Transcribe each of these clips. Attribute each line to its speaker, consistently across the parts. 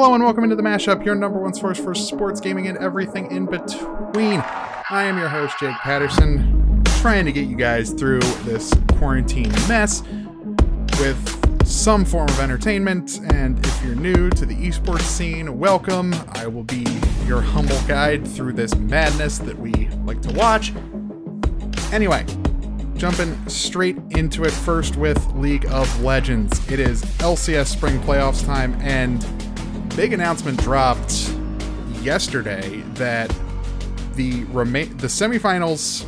Speaker 1: Hello and welcome into the Mashup, your number one source for sports, gaming, and everything in between. I am your host, Jake Patterson, trying to get you guys through this quarantine mess with some form of entertainment. And if you're new to the esports scene, welcome. I will be your humble guide through this madness that we like to watch. Anyway, jumping straight into it first with League of Legends. It is LCS spring playoffs time, and big announcement dropped yesterday that the remain the semifinals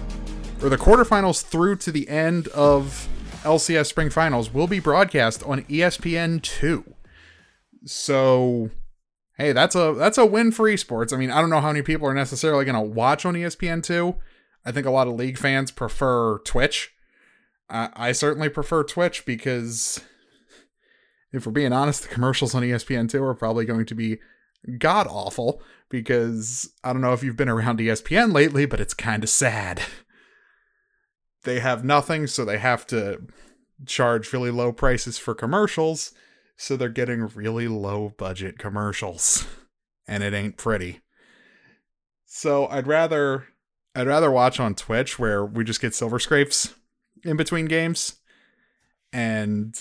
Speaker 1: or the quarterfinals through to the end of LCS spring finals will be broadcast on ESPN two. So hey, that's a that's a win for esports. I mean, I don't know how many people are necessarily going to watch on ESPN two. I think a lot of league fans prefer Twitch. I, I certainly prefer Twitch because if we're being honest, the commercials on E ESPN2 are probably going to be god awful because I don't know if you've been around ESPN lately, but it's kind of sad. They have nothing, so they have to charge really low prices for commercials, so they're getting really low budget commercials. And it ain't pretty. So I'd rather I'd rather watch on Twitch where we just get silver scrapes in between games. And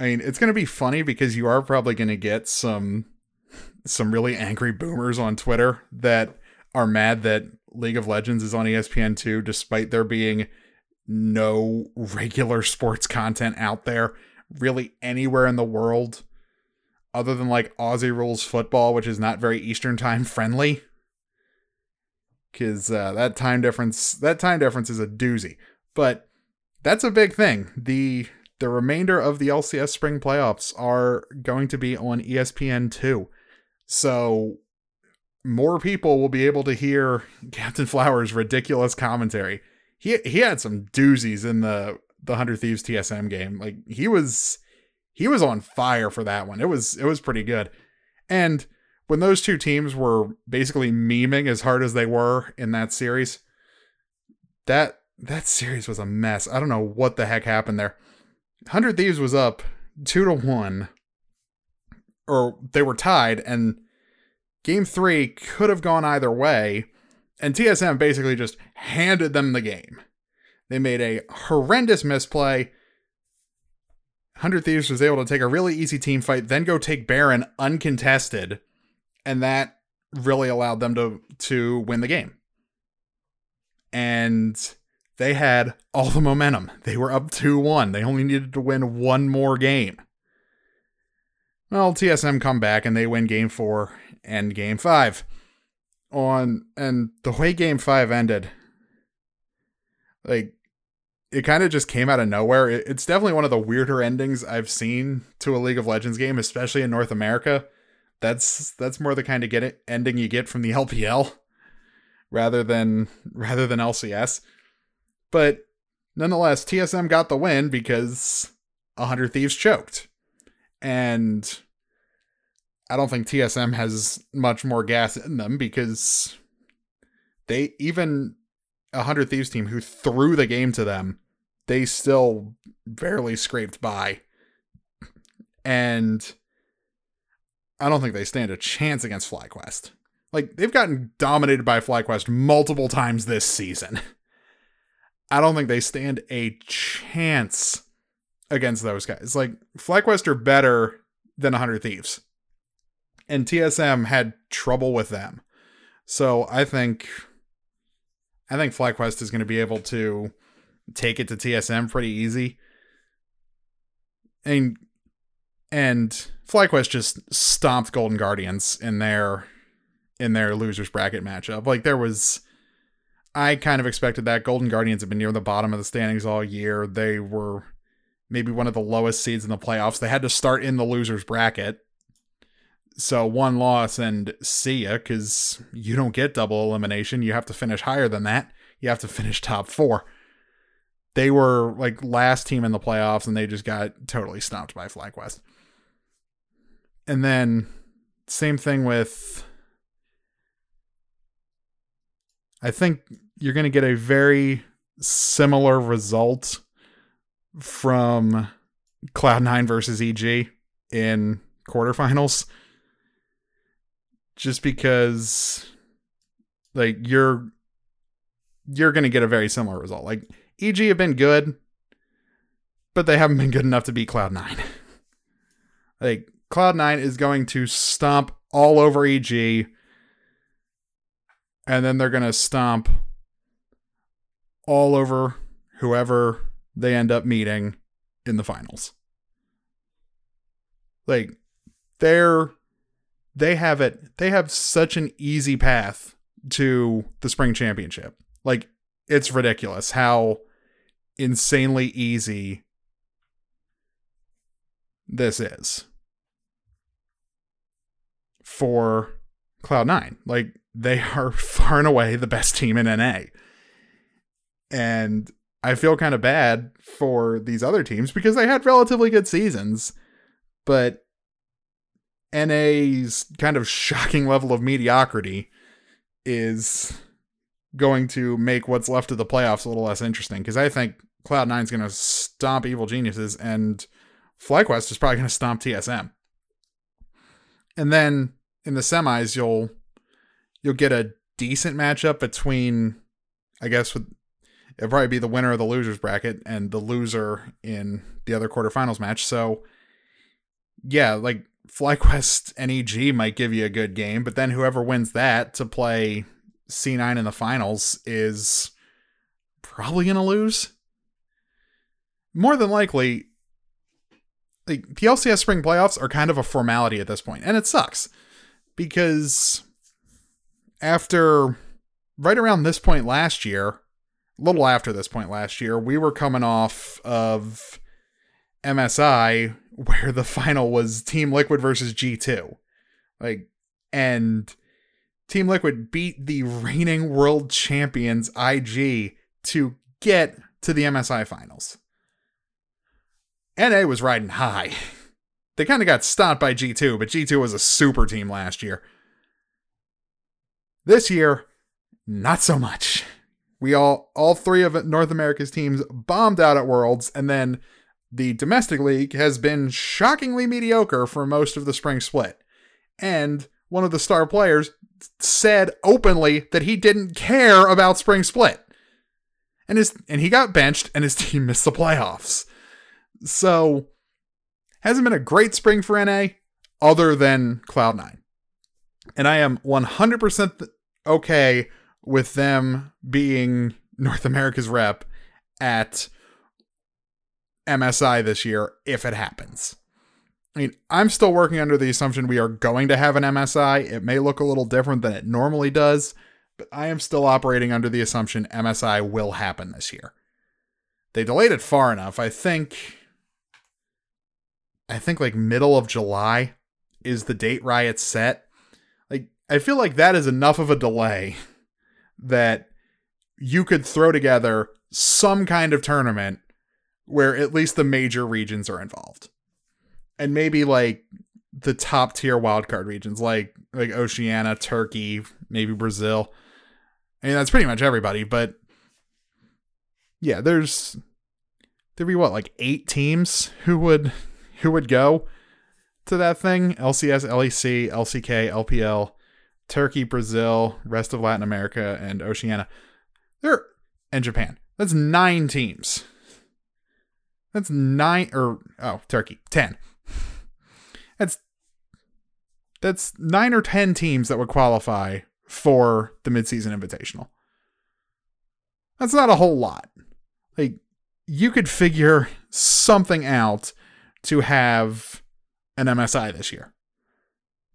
Speaker 1: I mean, it's going to be funny because you are probably going to get some some really angry boomers on Twitter that are mad that League of Legends is on E ESPN2 despite there being no regular sports content out there really anywhere in the world other than like Aussie rules football, which is not very Eastern time friendly. Cause uh, that time difference, that time difference is a doozy. But that's a big thing. The the remainder of the LCS spring playoffs are going to be on E ESPN two, so more people will be able to hear Captain Flowers' ridiculous commentary. He he had some doozies in the the Hundred Thieves TSM game. Like he was he was on fire for that one. It was it was pretty good. And when those two teams were basically memeing as hard as they were in that series, that that series was a mess. I don't know what the heck happened there. Hundred Thieves was up two to one, or they were tied, and game three could have gone either way. And TSM basically just handed them the game. They made a horrendous misplay. Hundred Thieves was able to take a really easy team fight, then go take Baron uncontested, and that really allowed them to to win the game. And they had all the momentum. They were up 2-1. They only needed to win one more game. Well, TSM come back and they win game 4 and game 5. On and the way game 5 ended like it kind of just came out of nowhere. It, it's definitely one of the weirder endings I've seen to a League of Legends game, especially in North America. That's that's more the kind of get it ending you get from the LPL rather than rather than LCS. But nonetheless, TSM got the win because a hundred thieves choked. And I don't think TSM has much more gas in them because they even a hundred thieves team who threw the game to them, they still barely scraped by. And I don't think they stand a chance against FlyQuest. Like they've gotten dominated by FlyQuest multiple times this season. I don't think they stand a chance against those guys. Like FlyQuest are better than 100 Thieves. And TSM had trouble with them. So I think I think FlyQuest is going to be able to take it to TSM pretty easy. And and FlyQuest just stomped Golden Guardians in their in their losers bracket matchup. Like there was I kind of expected that. Golden Guardians have been near the bottom of the standings all year. They were maybe one of the lowest seeds in the playoffs. They had to start in the losers bracket. So one loss and see ya, because you don't get double elimination. You have to finish higher than that. You have to finish top four. They were like last team in the playoffs, and they just got totally stomped by FlyQuest. And then same thing with. I think you're going to get a very similar result from Cloud9 versus EG in quarterfinals. Just because like you're you're going to get a very similar result. Like EG have been good, but they haven't been good enough to beat Cloud9. like Cloud9 is going to stomp all over EG and then they're going to stomp all over whoever they end up meeting in the finals. Like they're they have it they have such an easy path to the spring championship. Like it's ridiculous how insanely easy this is for Cloud9. Like they are far and away the best team in NA. And I feel kind of bad for these other teams because they had relatively good seasons, but NA's kind of shocking level of mediocrity is going to make what's left of the playoffs a little less interesting because I think Cloud9 is going to stomp Evil Geniuses and FlyQuest is probably going to stomp TSM. And then in the semis, you'll you'll get a decent matchup between, I guess, with it'll probably be the winner of the losers bracket and the loser in the other quarterfinals match. So, yeah, like FlyQuest NEG might give you a good game, but then whoever wins that to play C9 in the finals is probably going to lose. More than likely, like the LCS spring playoffs are kind of a formality at this point, and it sucks because after right around this point last year, a little after this point last year, we were coming off of MSI where the final was Team Liquid versus G2. Like and Team Liquid beat the reigning world champions IG to get to the MSI finals. NA was riding high. They kind of got stopped by G2, but G2 was a super team last year. This year, not so much. We all all three of North America's teams bombed out at Worlds and then the domestic league has been shockingly mediocre for most of the spring split. And one of the star players said openly that he didn't care about spring split. And his and he got benched and his team missed the playoffs. So hasn't been a great spring for NA other than Cloud9. And I am 100% okay with them being North America's rep at MSI this year if it happens. I mean, I'm still working under the assumption we are going to have an MSI. It may look a little different than it normally does, but I am still operating under the assumption MSI will happen this year. They delayed it far enough. I think I think like middle of July is the date Riot set. I feel like that is enough of a delay that you could throw together some kind of tournament where at least the major regions are involved. And maybe like the top tier wildcard regions like like Oceania, Turkey, maybe Brazil. I mean that's pretty much everybody, but yeah, there's there'd be what, like eight teams who would who would go to that thing? LCS, LEC, LCK, LPL, Turkey, Brazil, rest of Latin America, and Oceania. There and Japan. That's nine teams. That's nine or oh, Turkey. Ten. That's that's nine or ten teams that would qualify for the midseason invitational. That's not a whole lot. Like you could figure something out to have an MSI this year.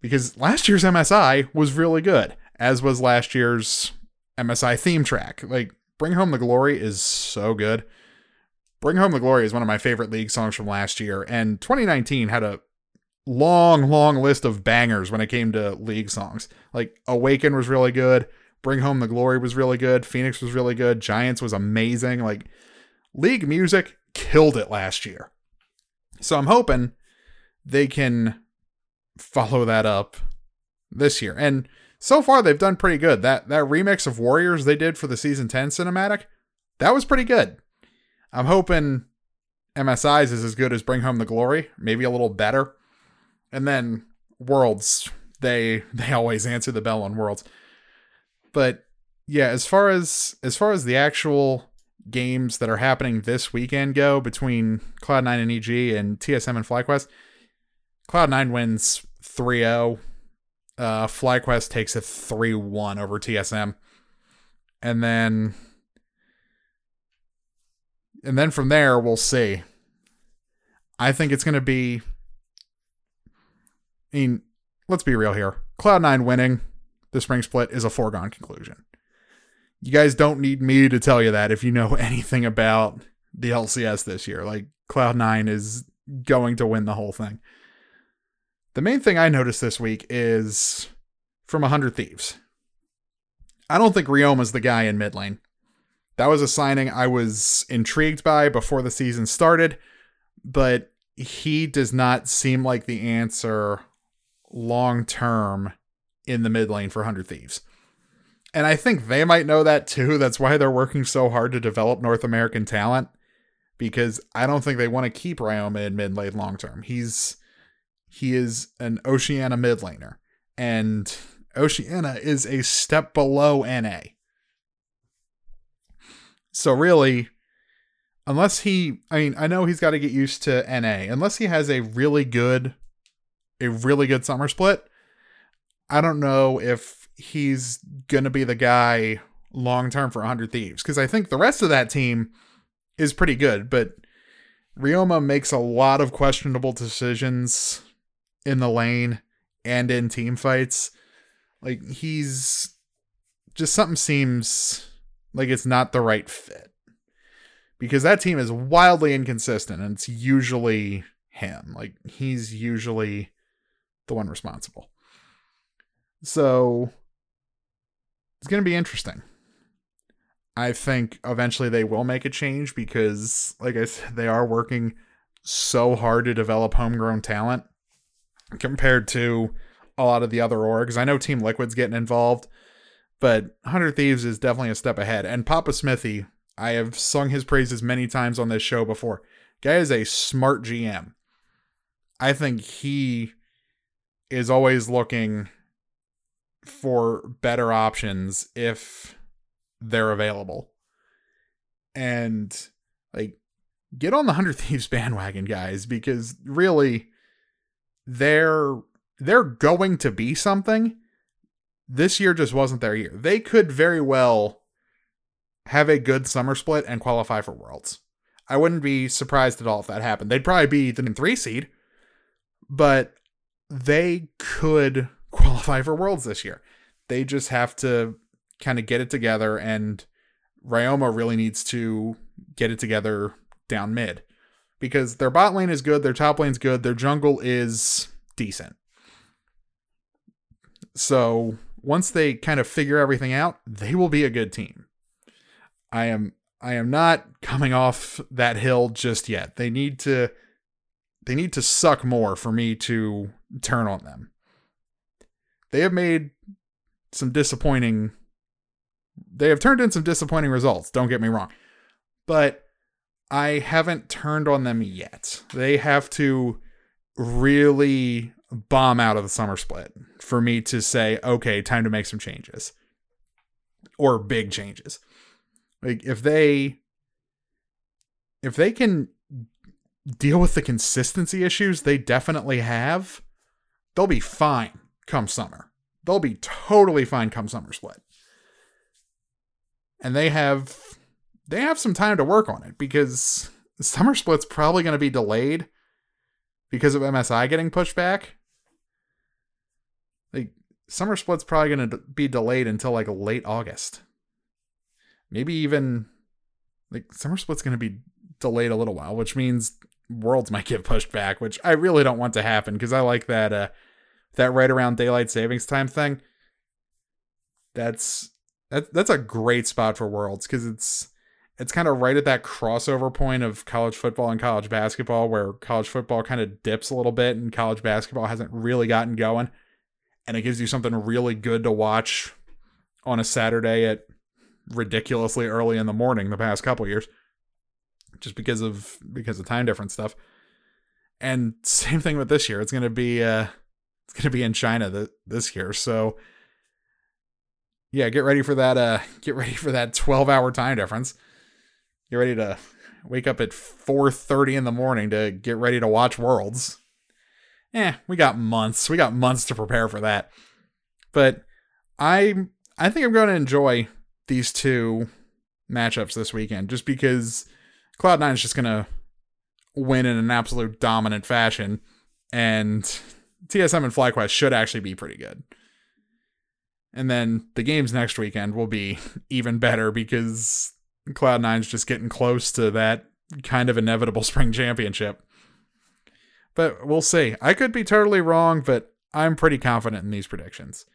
Speaker 1: Because last year's MSI was really good, as was last year's MSI theme track. Like, Bring Home the Glory is so good. Bring Home the Glory is one of my favorite league songs from last year, and 2019 had a long, long list of bangers when it came to league songs. Like, Awaken was really good. Bring Home the Glory was really good. Phoenix was really good. Giants was amazing. Like, league music killed it last year. So I'm hoping they can follow that up this year. And so far they've done pretty good. That that remix of Warriors they did for the season 10 cinematic, that was pretty good. I'm hoping MSI's is as good as Bring Home the Glory, maybe a little better. And then Worlds, they they always answer the bell on Worlds. But yeah, as far as as far as the actual games that are happening this weekend go between Cloud9 and EG and TSM and FlyQuest, Cloud9 wins 3-0. Uh, FlyQuest takes a 3-1 over TSM. And then and then from there we'll see. I think it's going to be I mean, let's be real here. Cloud9 winning the spring split is a foregone conclusion. You guys don't need me to tell you that if you know anything about the LCS this year. Like, Cloud9 is going to win the whole thing. The main thing I noticed this week is from 100 Thieves. I don't think Ryoma's the guy in mid lane. That was a signing I was intrigued by before the season started, but he does not seem like the answer long term in the mid lane for 100 Thieves. And I think they might know that too. That's why they're working so hard to develop North American talent because I don't think they want to keep Ryoma in mid lane long term. He's he is an Oceana mid laner and Oceana is a step below NA. So really unless he I mean I know he's got to get used to NA unless he has a really good a really good summer split. I don't know if he's to be the guy long term for 100 Thieves because I think the rest of that team is pretty good, but Ryoma makes a lot of questionable decisions in the lane and in team fights. Like he's just something seems like it's not the right fit. Because that team is wildly inconsistent and it's usually him. Like he's usually the one responsible. So it's going to be interesting. I think eventually they will make a change because, like I said, they are working so hard to develop homegrown talent compared to a lot of the other orgs. I know Team Liquid's getting involved, but 100 Thieves is definitely a step ahead. And Papa Smithy, I have sung his praises many times on this show before. Guy is a smart GM. I think he is always looking for better options if they're available. And like get on the 100 Thieves bandwagon guys because really they're they're going to be something. This year just wasn't their year. They could very well have a good summer split and qualify for Worlds. I wouldn't be surprised at all if that happened. They'd probably be the 3 seed, but they could qualify for Worlds this year. They just have to kind of get it together, and Ryoma really needs to get it together down mid because their bot lane is good, their top lane's good, their jungle is decent. So once they kind of figure everything out, they will be a good team. I am I am not coming off that hill just yet. They need to they need to suck more for me to turn on them. They have made some disappointing they have turned in some disappointing results, don't get me wrong. But I haven't turned on them yet. They have to really bomb out of the summer split for me to say, okay, time to make some changes or big changes. Like if they if they can deal with the consistency issues they definitely have, they'll be fine come summer. They'll be totally fine come summer split. And they have they have some time to work on it because summer split's probably going to be delayed because of MSI getting pushed back. Like summer split's probably going to be delayed until like late August. Maybe even like summer split's going to be delayed a little while, which means worlds might get pushed back, which I really don't want to happen because I like that uh that right around daylight savings time thing. That's that, that's a great spot for worlds because it's it's kind of right at that crossover point of college football and college basketball where college football kind of dips a little bit and college basketball hasn't really gotten going and it gives you something really good to watch on a Saturday at ridiculously early in the morning the past couple years just because of because of time difference stuff. And same thing with this year. It's gonna be uh it's gonna be in China th- this year. So yeah, get ready for that. Uh, get ready for that twelve-hour time difference. Get ready to wake up at four thirty in the morning to get ready to watch Worlds. Eh, we got months. We got months to prepare for that. But I, I think I'm going to enjoy these two matchups this weekend, just because Cloud9 is just going to win in an absolute dominant fashion, and TSM and FlyQuest should actually be pretty good. And then the games next weekend will be even better because Cloud9's just getting close to that kind of inevitable spring championship. But we'll see. I could be totally wrong, but I'm pretty confident in these predictions.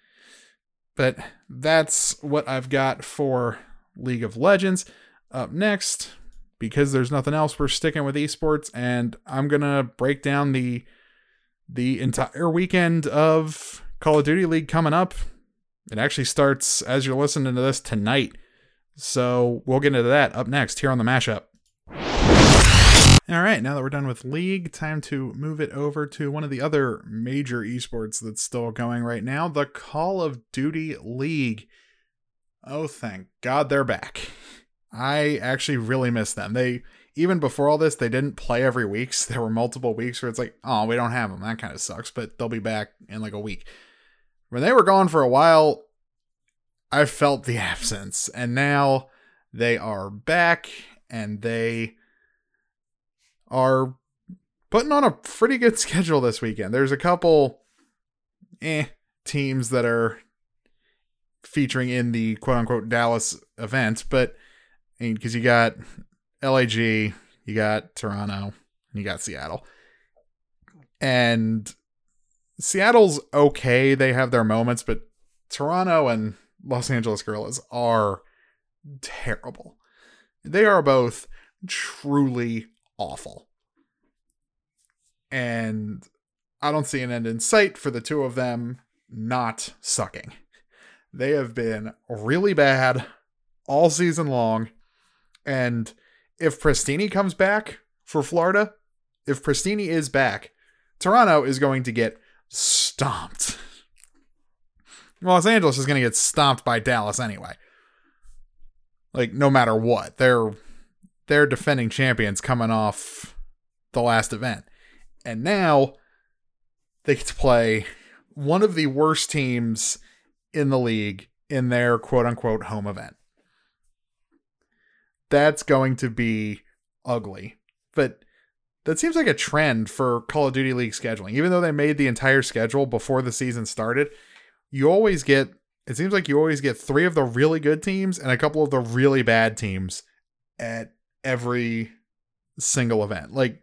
Speaker 1: But that's what I've got for League of Legends. Up next, because there's nothing else, we're sticking with esports, and I'm gonna break down the the entire weekend of Call of Duty League coming up. It actually starts as you're listening to this tonight. So we'll get into that up next here on the mashup. All right, now that we're done with League, time to move it over to one of the other major esports that's still going right now the Call of Duty League. Oh, thank God they're back. I actually really miss them. They even before all this, they didn't play every week. So there were multiple weeks where it's like, oh, we don't have them. That kind of sucks, but they'll be back in like a week. When they were gone for a while, I felt the absence, and now they are back and they are putting on a pretty good schedule this weekend. There's a couple eh teams that are featuring in the quote unquote Dallas event, but because you got LAG, you got Toronto, you got Seattle. And Seattle's okay. They have their moments, but Toronto and Los Angeles Guerrillas are terrible. They are both truly awful. And I don't see an end in sight for the two of them not sucking. They have been really bad all season long. And if Prestinni comes back for Florida, if Prestinni is back, Toronto is going to get stomped. Los Angeles is going to get stomped by Dallas anyway. Like no matter what, they're they're defending champions coming off the last event. And now they get to play one of the worst teams in the league in their quote unquote home event that's going to be ugly. But that seems like a trend for Call of Duty League scheduling. Even though they made the entire schedule before the season started, you always get it seems like you always get three of the really good teams and a couple of the really bad teams at every single event. Like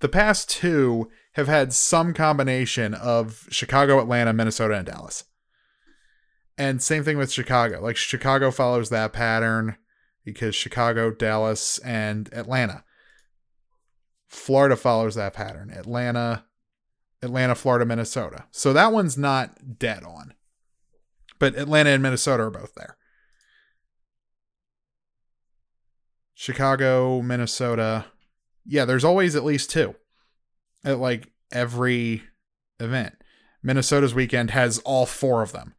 Speaker 1: the past two have had some combination of Chicago, Atlanta, Minnesota, and Dallas. And same thing with Chicago. Like Chicago follows that pattern because Chicago, Dallas, and Atlanta. Florida follows that pattern. Atlanta, Atlanta, Florida, Minnesota. So that one's not dead on. But Atlanta and Minnesota are both there. Chicago, Minnesota. Yeah, there's always at least two at like every event. Minnesota's weekend has all four of them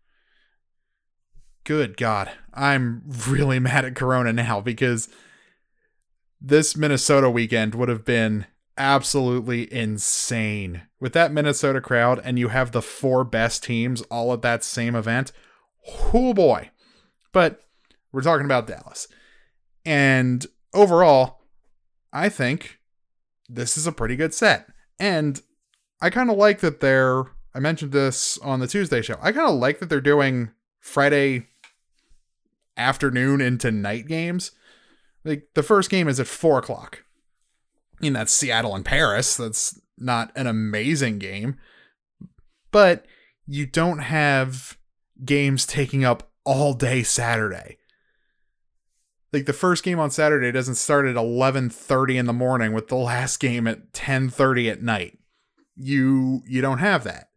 Speaker 1: good God, I'm really mad at Corona now because this Minnesota weekend would have been absolutely insane. With that Minnesota crowd, and you have the four best teams all at that same event. Oh boy. But we're talking about Dallas. And overall, I think this is a pretty good set. And I kind of like that they're, I mentioned this on the Tuesday show. I kind of like that they're doing Friday afternoon into night games. Like the first game is at four o'clock. I mean, that's Seattle and Paris. That's not an amazing game. But you don't have games taking up all day Saturday. Like the first game on Saturday doesn't start at 11:30 in the morning with the last game at 10:30 at night. You you don't have that.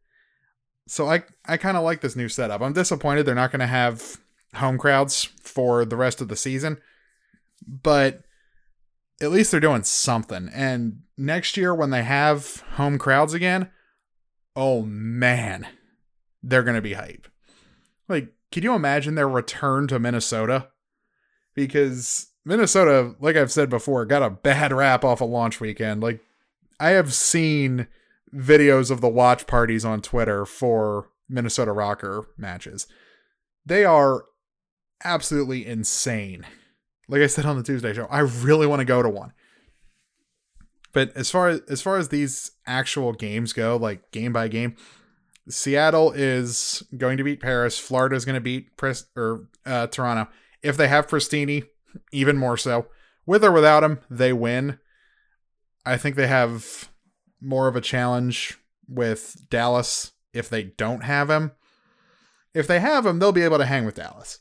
Speaker 1: So I I kind of like this new setup. I'm disappointed they're not going to have home crowds for the rest of the season. But at least they're doing something. And next year, when they have home crowds again, oh man, they're going to be hype. Like, can you imagine their return to Minnesota? Because Minnesota, like I've said before, got a bad rap off a launch weekend. Like, I have seen videos of the watch parties on Twitter for Minnesota RØKKR matches. They are absolutely insane. Like I said on the Tuesday show, I really want to go to one. But as far as as far as these actual games go, like game by game, Seattle is going to beat Paris. Florida is going to beat Pres- or uh, Toronto. If they have Prestinni, even more so. With or without him, they win. I think they have more of a challenge with Dallas if they don't have him. If they have him, they'll be able to hang with Dallas.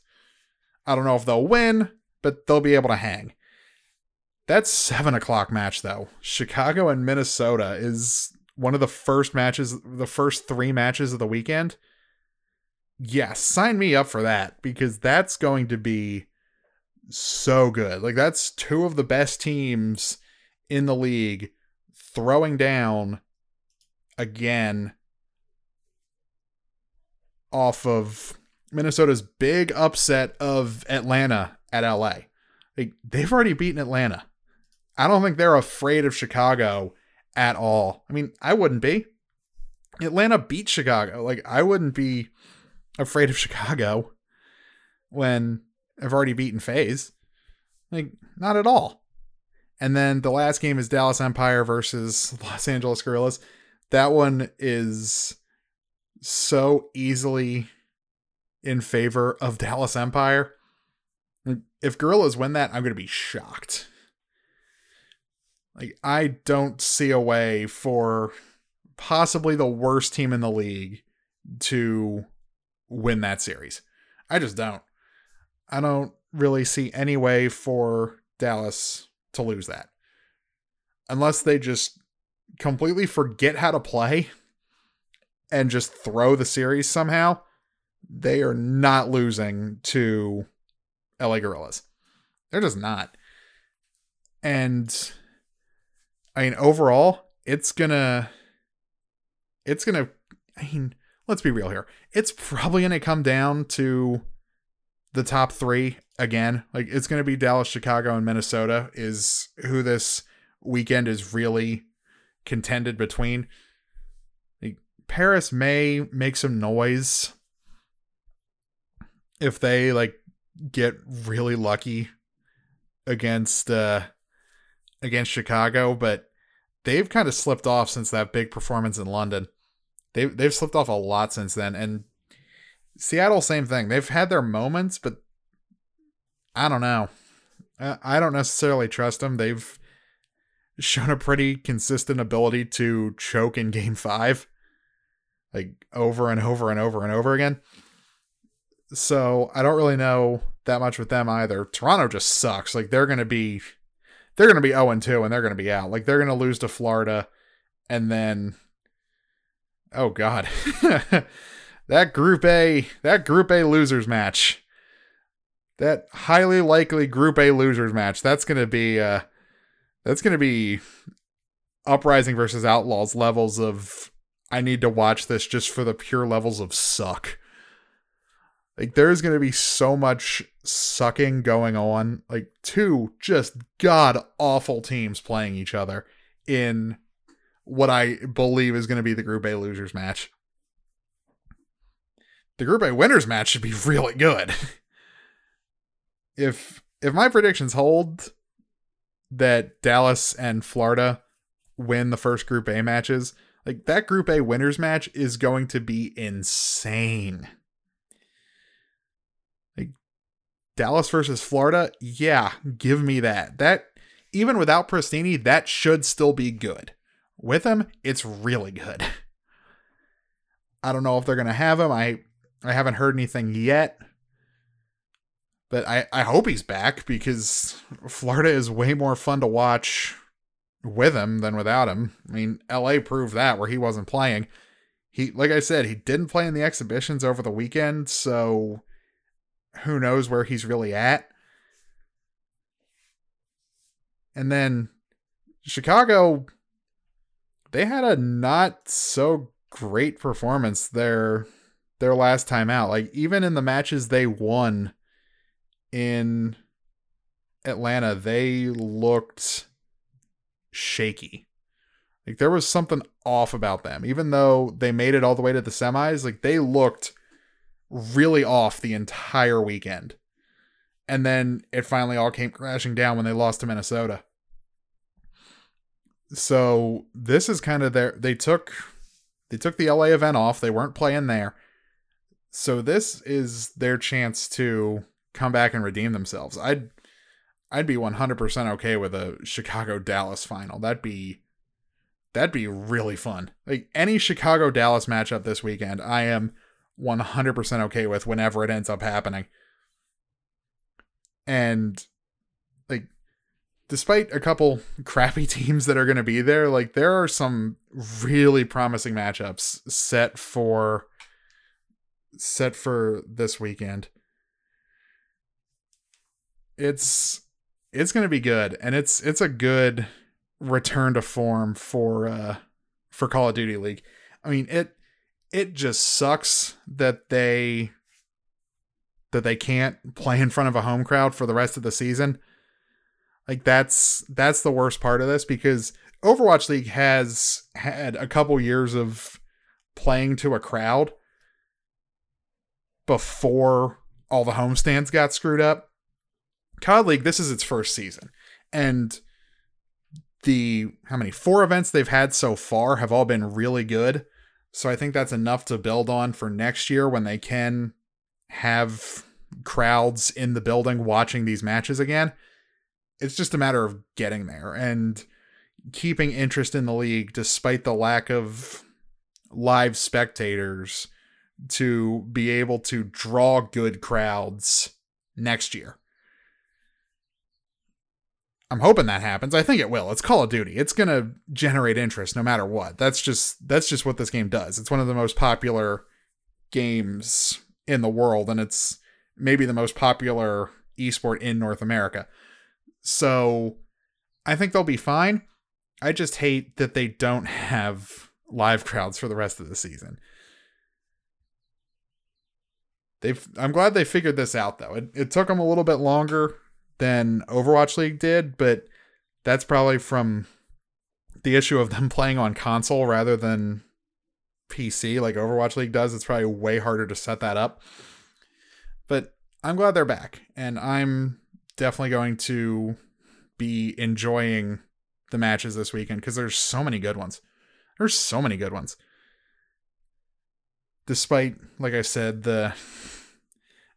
Speaker 1: I don't know if they'll win, but they'll be able to hang. That seven o'clock match, though, Chicago and Minnesota, is one of the first matches, the first three matches of the weekend. Yes, sign me up for that because that's going to be so good. Like, that's two of the best teams in the league throwing down again off of Minnesota's big upset of Atlanta at LA. Like, they've already beaten Atlanta. I don't think they're afraid of Chicago at all. I mean, I wouldn't be. Atlanta beat Chicago. Like, I wouldn't be afraid of Chicago when I've already beaten FaZe. Like, not at all. And then the last game is Dallas Empire versus Los Angeles Guerrillas. That one is so easily in favor of Dallas Empire. If Guerrillas win that, I'm going to be shocked. Like, I don't see a way for possibly the worst team in the league to win that series. I just don't. I don't really see any way for Dallas to lose that. Unless they just completely forget how to play and just throw the series somehow, they are not losing to LA Guerrillas. They're just not. And I mean, overall, it's gonna, it's gonna. I mean, let's be real here. It's probably gonna come down to the top three again. Like it's gonna be Dallas, Chicago, and Minnesota is who this weekend is really contended between. Like, Paris may make some noise if they like get really lucky against uh against Chicago, but they've kind of slipped off since that big performance in London. They've they've slipped off a lot since then. And Seattle, same thing. They've had their moments, but I don't know. I don't necessarily trust them. They've shown a pretty consistent ability to choke in game five, like over and over and over and over again. So I don't really know that much with them either. Toronto just sucks. Like they're gonna be they're gonna be 0 and 2 and they're gonna be out. Like they're gonna lose to Florida and then Oh god. that group A that group A losers match. That highly likely group A losers match. That's gonna be uh that's gonna be uprising versus outlaws levels of I need to watch this just for the pure levels of suck. Like there's going to be so much sucking going on. Like two just god awful teams playing each other in what I believe is going to be the Group A losers match. The Group A winners match should be really good. if if my predictions hold that Dallas and Florida win the first Group A matches, like that Group A winners match is going to be insane. Dallas versus Florida, yeah, give me that. That even without Prestinni, that should still be good. With him, it's really good. I don't know if they're gonna have him. I I haven't heard anything yet. But I, I hope he's back because Florida is way more fun to watch with him than without him. I mean, LA proved that where he wasn't playing. He like I said, he didn't play in the exhibitions over the weekend, so who knows where he's really at. And then Chicago, they had a not so great performance their their last time out. Like even in the matches they won in Atlanta, they looked shaky. Like there was something off about them. Even though they made it all the way to the semis, like they looked really off the entire weekend. And then it finally all came crashing down when they lost to Minnesota. So this is kind of their they took they took the LA event off. They weren't playing there. So this is their chance to come back and redeem themselves. I'd I'd be 100% okay with a Chicago Dallas final. That'd be that'd be really fun. Like any Chicago Dallas matchup this weekend, I am 100% okay with whenever it ends up happening. And like despite a couple crappy teams that are going to be there, like there are some really promising matchups set for set for this weekend. It's it's going to be good and it's it's a good return to form for uh for Call of Duty League. I mean, it it just sucks that they that they can't play in front of a home crowd for the rest of the season. Like that's that's the worst part of this because Overwatch League has had a couple years of playing to a crowd before all the homestands got screwed up. COD League, this is its first season. And the how many four events they've had so far have all been really good. So I think that's enough to build on for next year when they can have crowds in the building watching these matches again. It's just a matter of getting there and keeping interest in the league despite the lack of live spectators to be able to draw good crowds next year. I'm hoping that happens. I think it will. It's Call of Duty. It's going to generate interest no matter what. That's just that's just what this game does. It's one of the most popular games in the world and it's maybe the most popular esport in North America. So I think they'll be fine. I just hate that they don't have live crowds for the rest of the season. They've I'm glad they figured this out though. It it took them a little bit longer than Overwatch League did, but that's probably from the issue of them playing on console rather than PC like Overwatch League does. It's probably way harder to set that up. But I'm glad they're back, and I'm definitely going to be enjoying the matches this weekend because there's so many good ones. There's so many good ones. Despite, like I said, the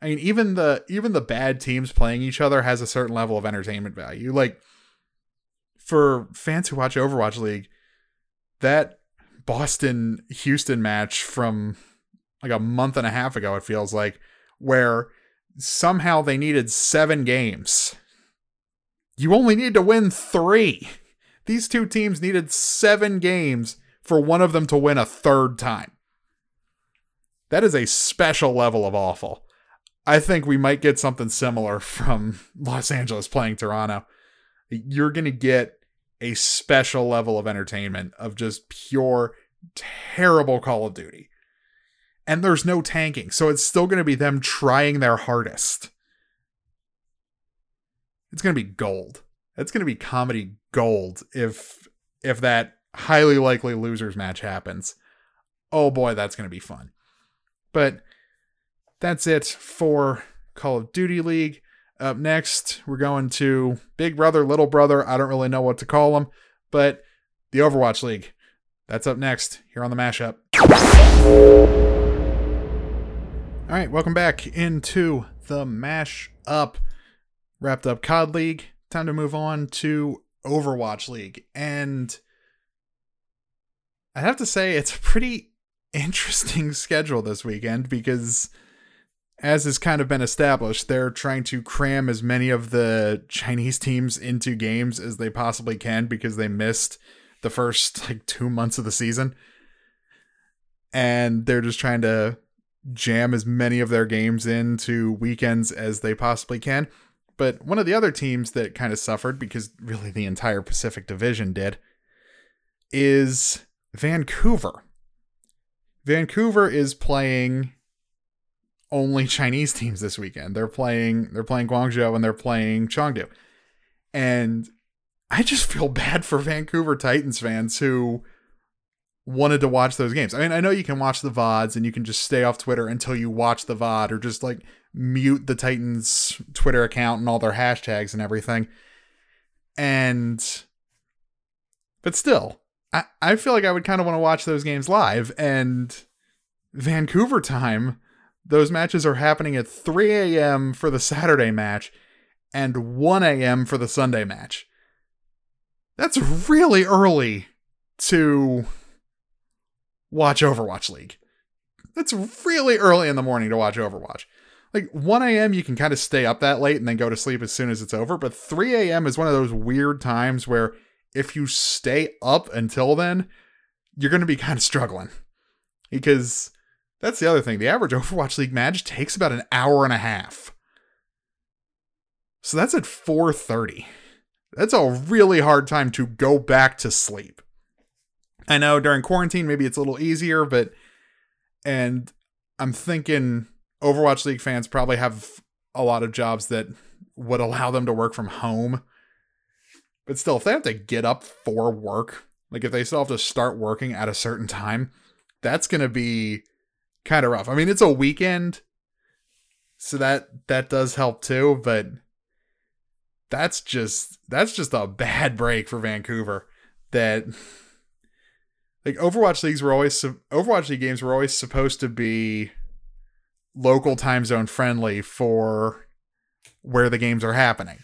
Speaker 1: I mean, even the even the bad teams playing each other has a certain level of entertainment value. Like for fans who watch Overwatch League, that Boston Houston match from like a month and a half ago, it feels like, where somehow they needed seven games. You only need to win three. These two teams needed seven games for one of them to win a third time. That is a special level of awful. I think we might get something similar from Los Angeles playing Toronto. You're going to get a special level of entertainment of just pure terrible Call of Duty. And there's no tanking, so it's still going to be them trying their hardest. It's going to be gold. It's going to be comedy gold if if that highly likely losers match happens. Oh boy, that's going to be fun. But that's it for Call of Duty League. Up next, we're going to Big Brother, Little Brother. I don't really know what to call them, but the Overwatch League. That's up next here on the mashup. All right, welcome back into the mashup. Wrapped up COD League. Time to move on to Overwatch League. And I have to say, it's a pretty interesting schedule this weekend because as has kind of been established, they're trying to cram as many of the Chinese teams into games as they possibly can because they missed the first like two months of the season. And they're just trying to jam as many of their games into weekends as they possibly can. But one of the other teams that kind of suffered, because really the entire Pacific Division did, is Vancouver. Vancouver is playing only Chinese teams this weekend. They're playing they're playing Guangzhou and they're playing Chengdu. And I just feel bad for Vancouver Titans fans who wanted to watch those games. I mean, I know you can watch the VODs and you can just stay off Twitter until you watch the VOD or just like mute the Titans Twitter account and all their hashtags and everything. And but still, I, I feel like I would kind of want to watch those games live and Vancouver time, those matches are happening at 3 a.m. for the Saturday match and 1 a.m. for the Sunday match. That's really early to watch Overwatch League. That's really early in the morning to watch Overwatch. Like 1 a.m., you can kind of stay up that late and then go to sleep as soon as it's over. But 3 a.m. is one of those weird times where if you stay up until then, you're going to be kind of struggling. Because that's the other thing. The average Overwatch League match takes about an hour and a half. So that's at 4:30. That's a really hard time to go back to sleep. I know during quarantine maybe it's a little easier, but and I'm thinking Overwatch League fans probably have a lot of jobs that would allow them to work from home. But still, if they have to get up for work, like if they still have to start working at a certain time, that's going to be kind of rough. I mean, it's a weekend, so that that does help too, but that's just that's just a bad break for Vancouver that like Overwatch leagues were always Overwatch league games were always supposed to be local time zone friendly for where the games are happening.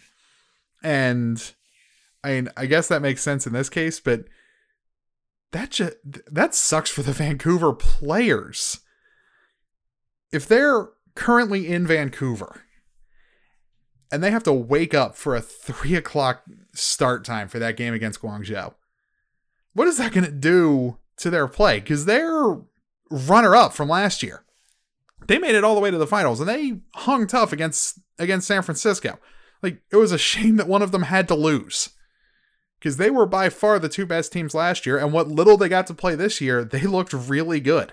Speaker 1: And I mean, I guess that makes sense in this case, but that just that sucks for the Vancouver players. If they're currently in Vancouver and they have to wake up for a three o'clock start time for that game against Guangzhou, what is that going to do to their play? Because they're runner up from last year. They made it all the way to the finals and they hung tough against against San Francisco. Like it was a shame that one of them had to lose. Because they were by far the two best teams last year, and what little they got to play this year, they looked really good.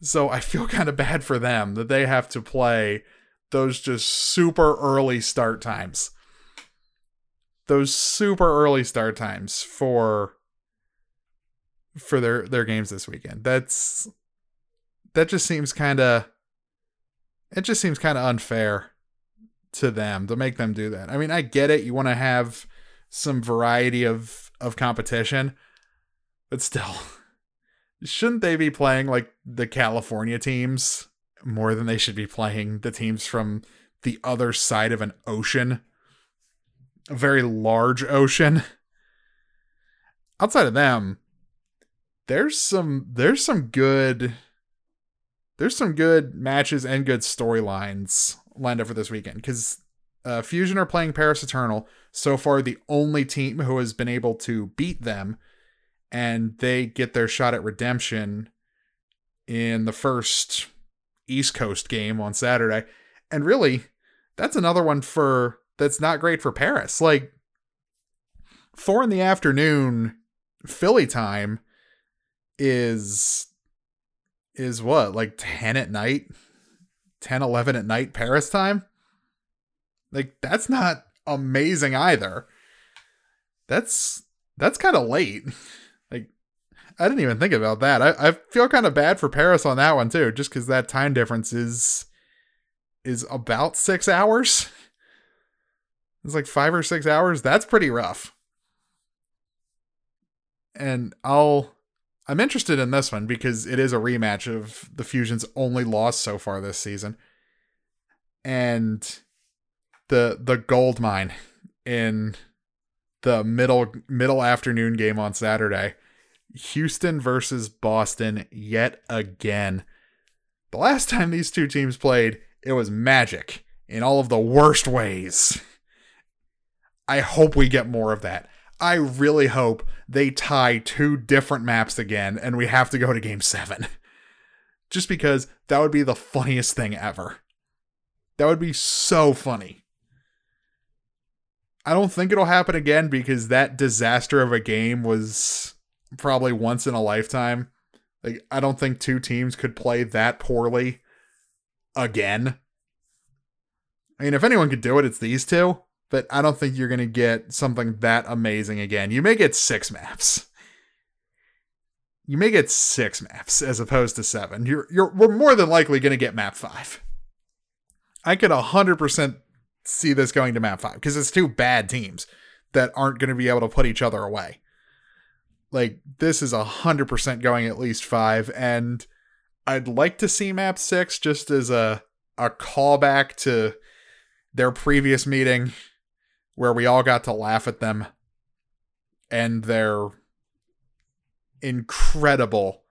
Speaker 1: So I feel kind of bad for them that they have to play those just super early start times. Those super early start times for for their their games this weekend. That's that just seems kind of it just seems kind of unfair to them to make them do that. I mean, I get it. You want to have some variety of of competition, but still, shouldn't they be playing like the California teams more than they should be playing the teams from the other side of an ocean, a very large ocean? Outside of them, there's some there's some good there's some good matches and good storylines lined up for this weekend because uh, Fusion are playing Paris Eternal. So far, the only team who has been able to beat them, and they get their shot at redemption in the first East Coast game on Saturday. And really, that's another one for that's not great for Paris. Like four in the afternoon Philly time is is what like 10 at night 10 11 at night paris time like that's not amazing either that's that's kind of late i didn't even think about that i, I feel kind of bad for paris on that one too just because that time difference is is about six hours it's like five or six hours that's pretty rough and i'll I'm interested in this one because it is a rematch of the Fusion's only loss so far this season. And the the gold mine in the middle middle afternoon game on Saturday. Houston versus Boston yet again. The last time these two teams played, it was magic in all of the worst ways. I hope we get more of that. I really hope they tie two different maps again and we have to go to game seven. Just because that would be the funniest thing ever. That would be so funny. I don't think it'll happen again because that disaster of a game was probably once in a lifetime. Like I don't think two teams could play that poorly again. I mean, if anyone could do it, it's these two, but I don't think you're going to get something that amazing again. You may get 6 maps. You may get 6 maps as opposed to 7. You're you're we're more than likely going to get map 5. I could 100% see this going to map 5 because it's two bad teams that aren't going to be able to put each other away like this is a hundred percent going at least five, and I'd like to see map six just as a a callback to their previous meeting where we all got to laugh at them and their incredible,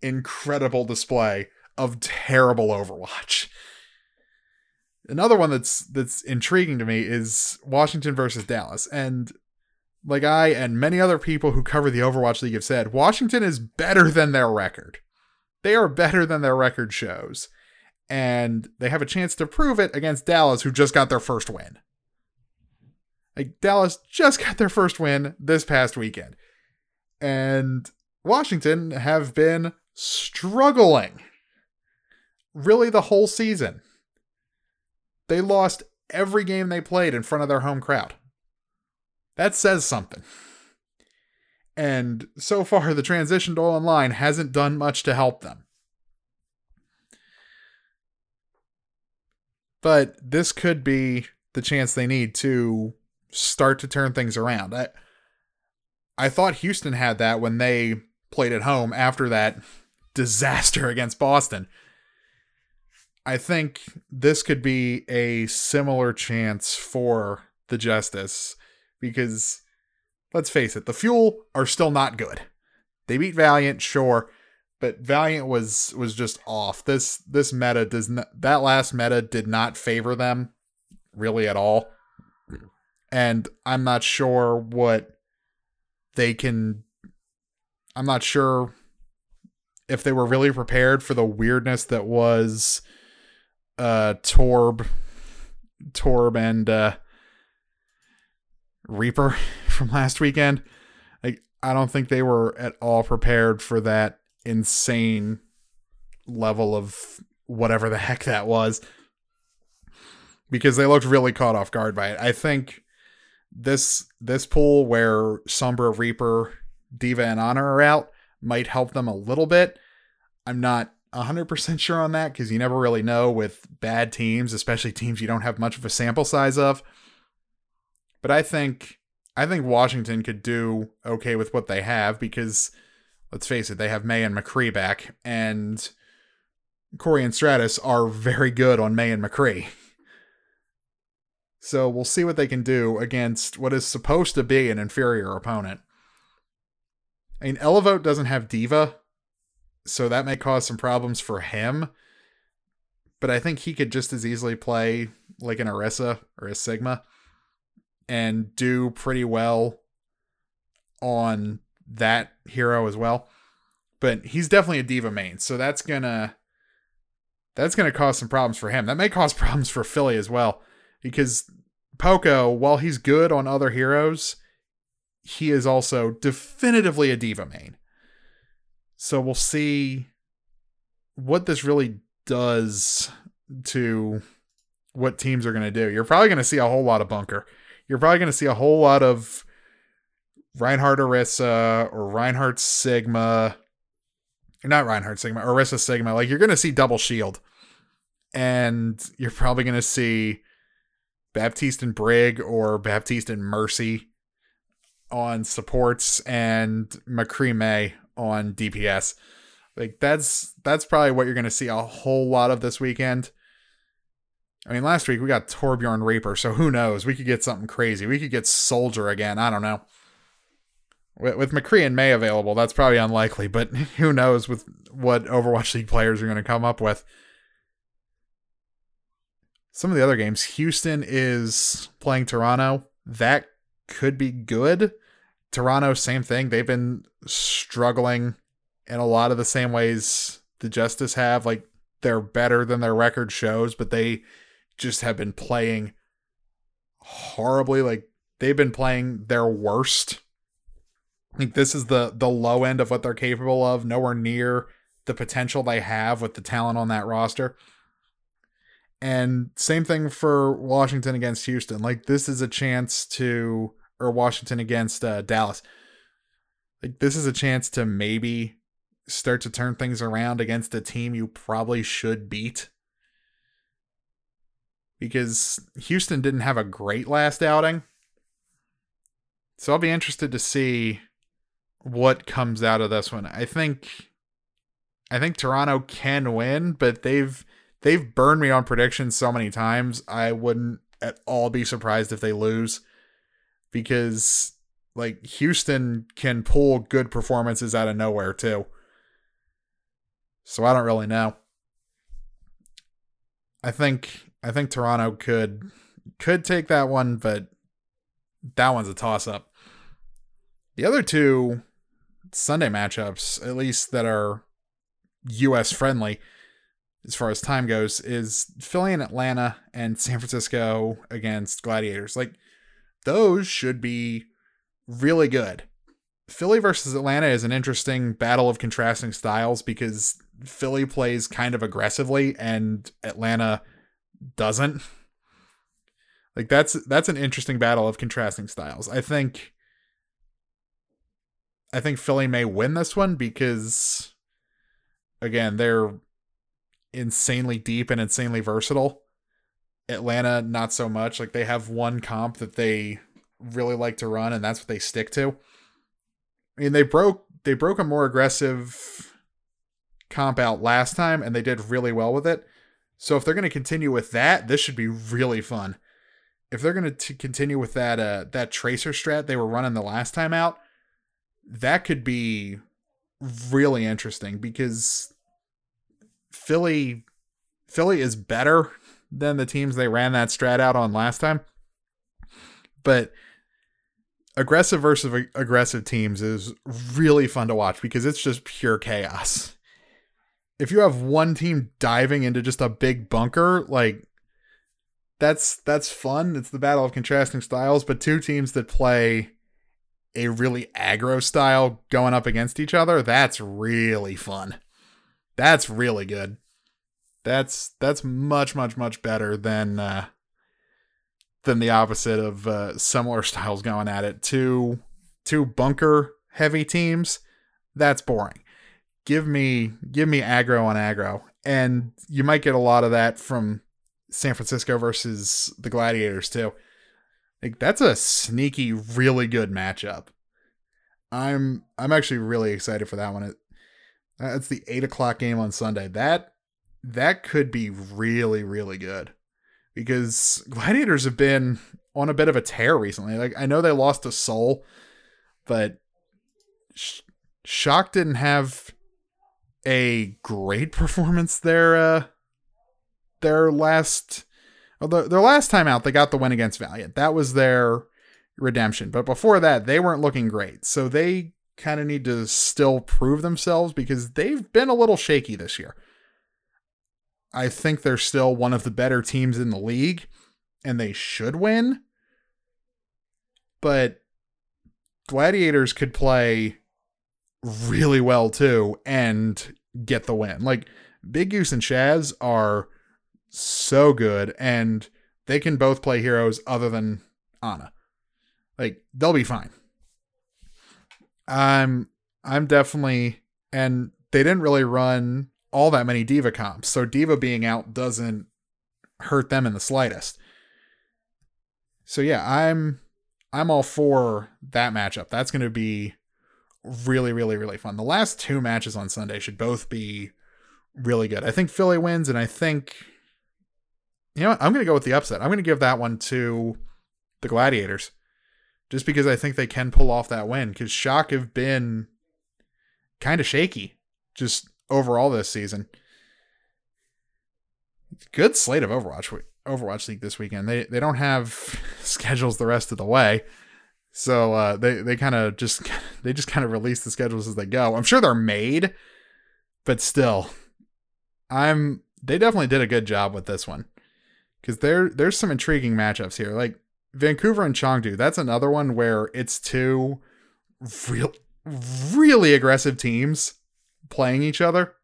Speaker 1: incredible display of terrible Overwatch. Another one that's that's intriguing to me is Washington versus Dallas, and like I and many other people who cover the Overwatch League have said, Washington is better than their record. They are better than their record shows. And they have a chance to prove it against Dallas, who just got their first win. Like, Dallas just got their first win this past weekend. And Washington have been struggling really the whole season. They lost every game they played in front of their home crowd. That says something. And so far, the transition to online hasn't done much to help them. But this could be the chance they need to start to turn things around. I, I thought Houston had that when they played at home after that disaster against Boston. I think this could be a similar chance for the Justice because let's face it, the Fuel are still not good. They beat Valiant, sure, but Valiant was was just off. This this meta does not that last meta did not favor them really at all. And I'm not sure what they can I'm not sure if they were really prepared for the weirdness that was uh Torb Torb and uh Reaper from last weekend. Like I don't think they were at all prepared for that insane level of whatever the heck that was because they looked really caught off guard by it. I think this this pool where Sombra, Reaper, D.Va and Ana are out might help them a little bit. I'm not 100% sure on that because you never really know with bad teams, especially teams you don't have much of a sample size of. But I think I think Washington could do okay with what they have because let's face it, they have Mei and McCree back, and Corey and Stratus are very good on Mei and McCree. So we'll see what they can do against what is supposed to be an inferior opponent. I mean, Elevote doesn't have D.Va, so that may cause some problems for him. But I think he could just as easily play like an Orisa or a Sigma and do pretty well on that hero as well. But he's definitely a D.Va main, so that's gonna that's gonna cause some problems for him. That may cause problems for Philly as well, because Poko, while he's good on other heroes, he is also definitively a D.Va main. So we'll see what this really does to what teams are going to do. You're probably going to see a whole lot of bunker you're probably going to see a whole lot of Reinhardt Orisa or Reinhardt Sigma. Not Reinhardt Sigma, Orisa Sigma. Like you're going to see double shield. And you're probably going to see Baptiste and Brig or Baptiste and Mercy on supports and McCree on DPS. Like that's that's probably what you're going to see a whole lot of this weekend. I mean, last week we got Torbjorn Reaper, so who knows? We could get something crazy. We could get Soldier again. I don't know. With, with McCree and Mei available, that's probably unlikely, but who knows with what Overwatch League players are going to come up with. Some of the other games, Houston is playing Toronto. That could be good. Toronto, same thing. They've been struggling in a lot of the same ways the Justice have. Like, they're better than their record shows, but they just have been playing horribly. Like they've been playing their worst. Think this is the the low end of what they're capable of, nowhere near the potential they have with the talent on that roster. And same thing for Washington against Houston. Like this is a chance to or Washington against uh, Dallas. Like this is a chance to maybe start to turn things around against a team you probably should beat. Because Houston didn't have a great last outing. So I'll be interested to see what comes out of this one. I think I think Toronto can win, but they've they've burned me on predictions so many times. I wouldn't at all be surprised if they lose because like Houston can pull good performances out of nowhere too. So I don't really know. I think I think Toronto could could take that one, but that one's a toss up. The other two Sunday matchups, at least that are US friendly as far as time goes, is Philly and Atlanta and San Francisco against Gladiators. Like those should be really good. Philly versus Atlanta is an interesting battle of contrasting styles because Philly plays kind of aggressively and Atlanta doesn't. Like that's that's an interesting battle of contrasting styles. I think I think Philly may win this one because again, they're insanely deep and insanely versatile. Atlanta not so much. Like they have one comp that they really like to run and that's what they stick to. I mean, they broke they broke a more aggressive comp out last time and they did really well with it. So if they're going to continue with that, this should be really fun. If they're going to continue with that uh that tracer strat they were running the last time out, that could be really interesting because Philly Philly is better than the teams they ran that strat out on last time. But aggressive versus aggressive teams is really fun to watch because it's just pure chaos. If you have one team diving into just a big bunker, like that's that's fun. It's the battle of contrasting styles, but two teams that play a really aggro style going up against each other, that's really fun. That's really good. That's that's much much much better than uh than the opposite of uh, similar styles going at it. Two two bunker heavy teams, that's boring. Give me give me aggro on aggro, and you might get a lot of that from San Francisco versus the Gladiators too. Like that's a sneaky, really good matchup. I'm I'm actually really excited for that one. It, that's the eight o'clock game on Sunday. That that could be really really good because gladiators have been on a bit of a tear recently. Like I know they lost to Seoul, but Sh- Shock didn't have a great performance there. Uh, their last, well, their last time out, they got the win against Valiant. That was their redemption. But before that, they weren't looking great. So they kind of need to still prove themselves because they've been a little shaky this year. I think they're still one of the better teams in the league and they should win. But Gladiators could play really well too and get the win. Like Big Goose and Shaz are so good and they can both play heroes other than Ana. Like they'll be fine. I'm I'm definitely and they didn't really run all that many D.Va comps. So D.Va being out doesn't hurt them in the slightest. So yeah, I'm I'm all for that matchup. That's going to be really really really fun. The last two matches on Sunday should both be really good. I think Philly wins and I think you know, what? I'm going to go with the upset. I'm going to give that one to the Gladiators. Just because I think they can pull off that win cuz Shock have been kind of shaky just overall this season. Good slate of Overwatch Overwatch League this weekend. They they don't have schedules the rest of the way. So uh, they they kind of just they just kind of release the schedules as they go. I'm sure they're made, but still, I'm they definitely did a good job with this one because there there's some intriguing matchups here. Like Vancouver and Chengdu, that's another one where it's two real really aggressive teams playing each other.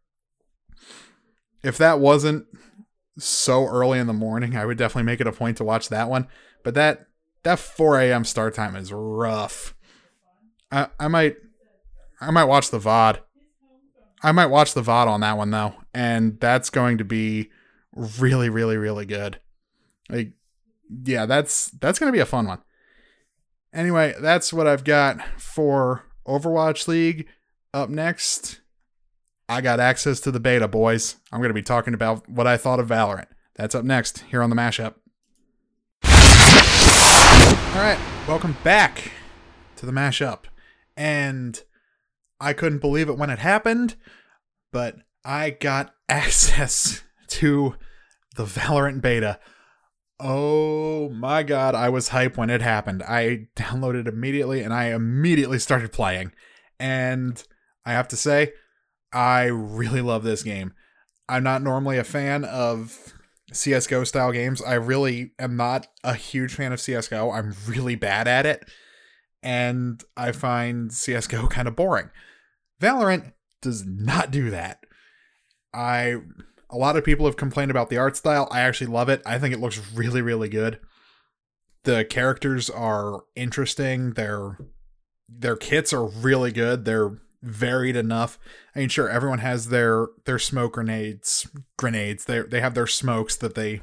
Speaker 1: If that wasn't so early in the morning, I would definitely make it a point to watch that one. But that that 4 a.m. start time is rough. I, I might I might watch the VOD. I might watch the VOD on that one though, and that's going to be really, really, really good. Like, yeah, that's that's gonna be a fun one. Anyway, that's what I've got for Overwatch League. Up next, I got access to the beta, boys. I'm gonna be talking about what I thought of Valorant. That's up next here on the mashup. All right, welcome back to the mashup, and I couldn't believe it when it happened, but I got access to the Valorant beta. Oh my god, I was hype when it happened. I downloaded immediately and I immediately started playing. And I have to say, I really love this game. I'm not normally a fan of CSGO style games. I really am not a huge fan of CSGO. I'm really bad at it. And I find CSGO kind of boring. Valorant does not do that. I a lot of people have complained about the art style. I actually love it. I think it looks really, really good. The characters are interesting. Their their kits are really good. They're varied enough. I mean, sure, everyone has their their smoke grenades. Grenades. They they have their smokes that they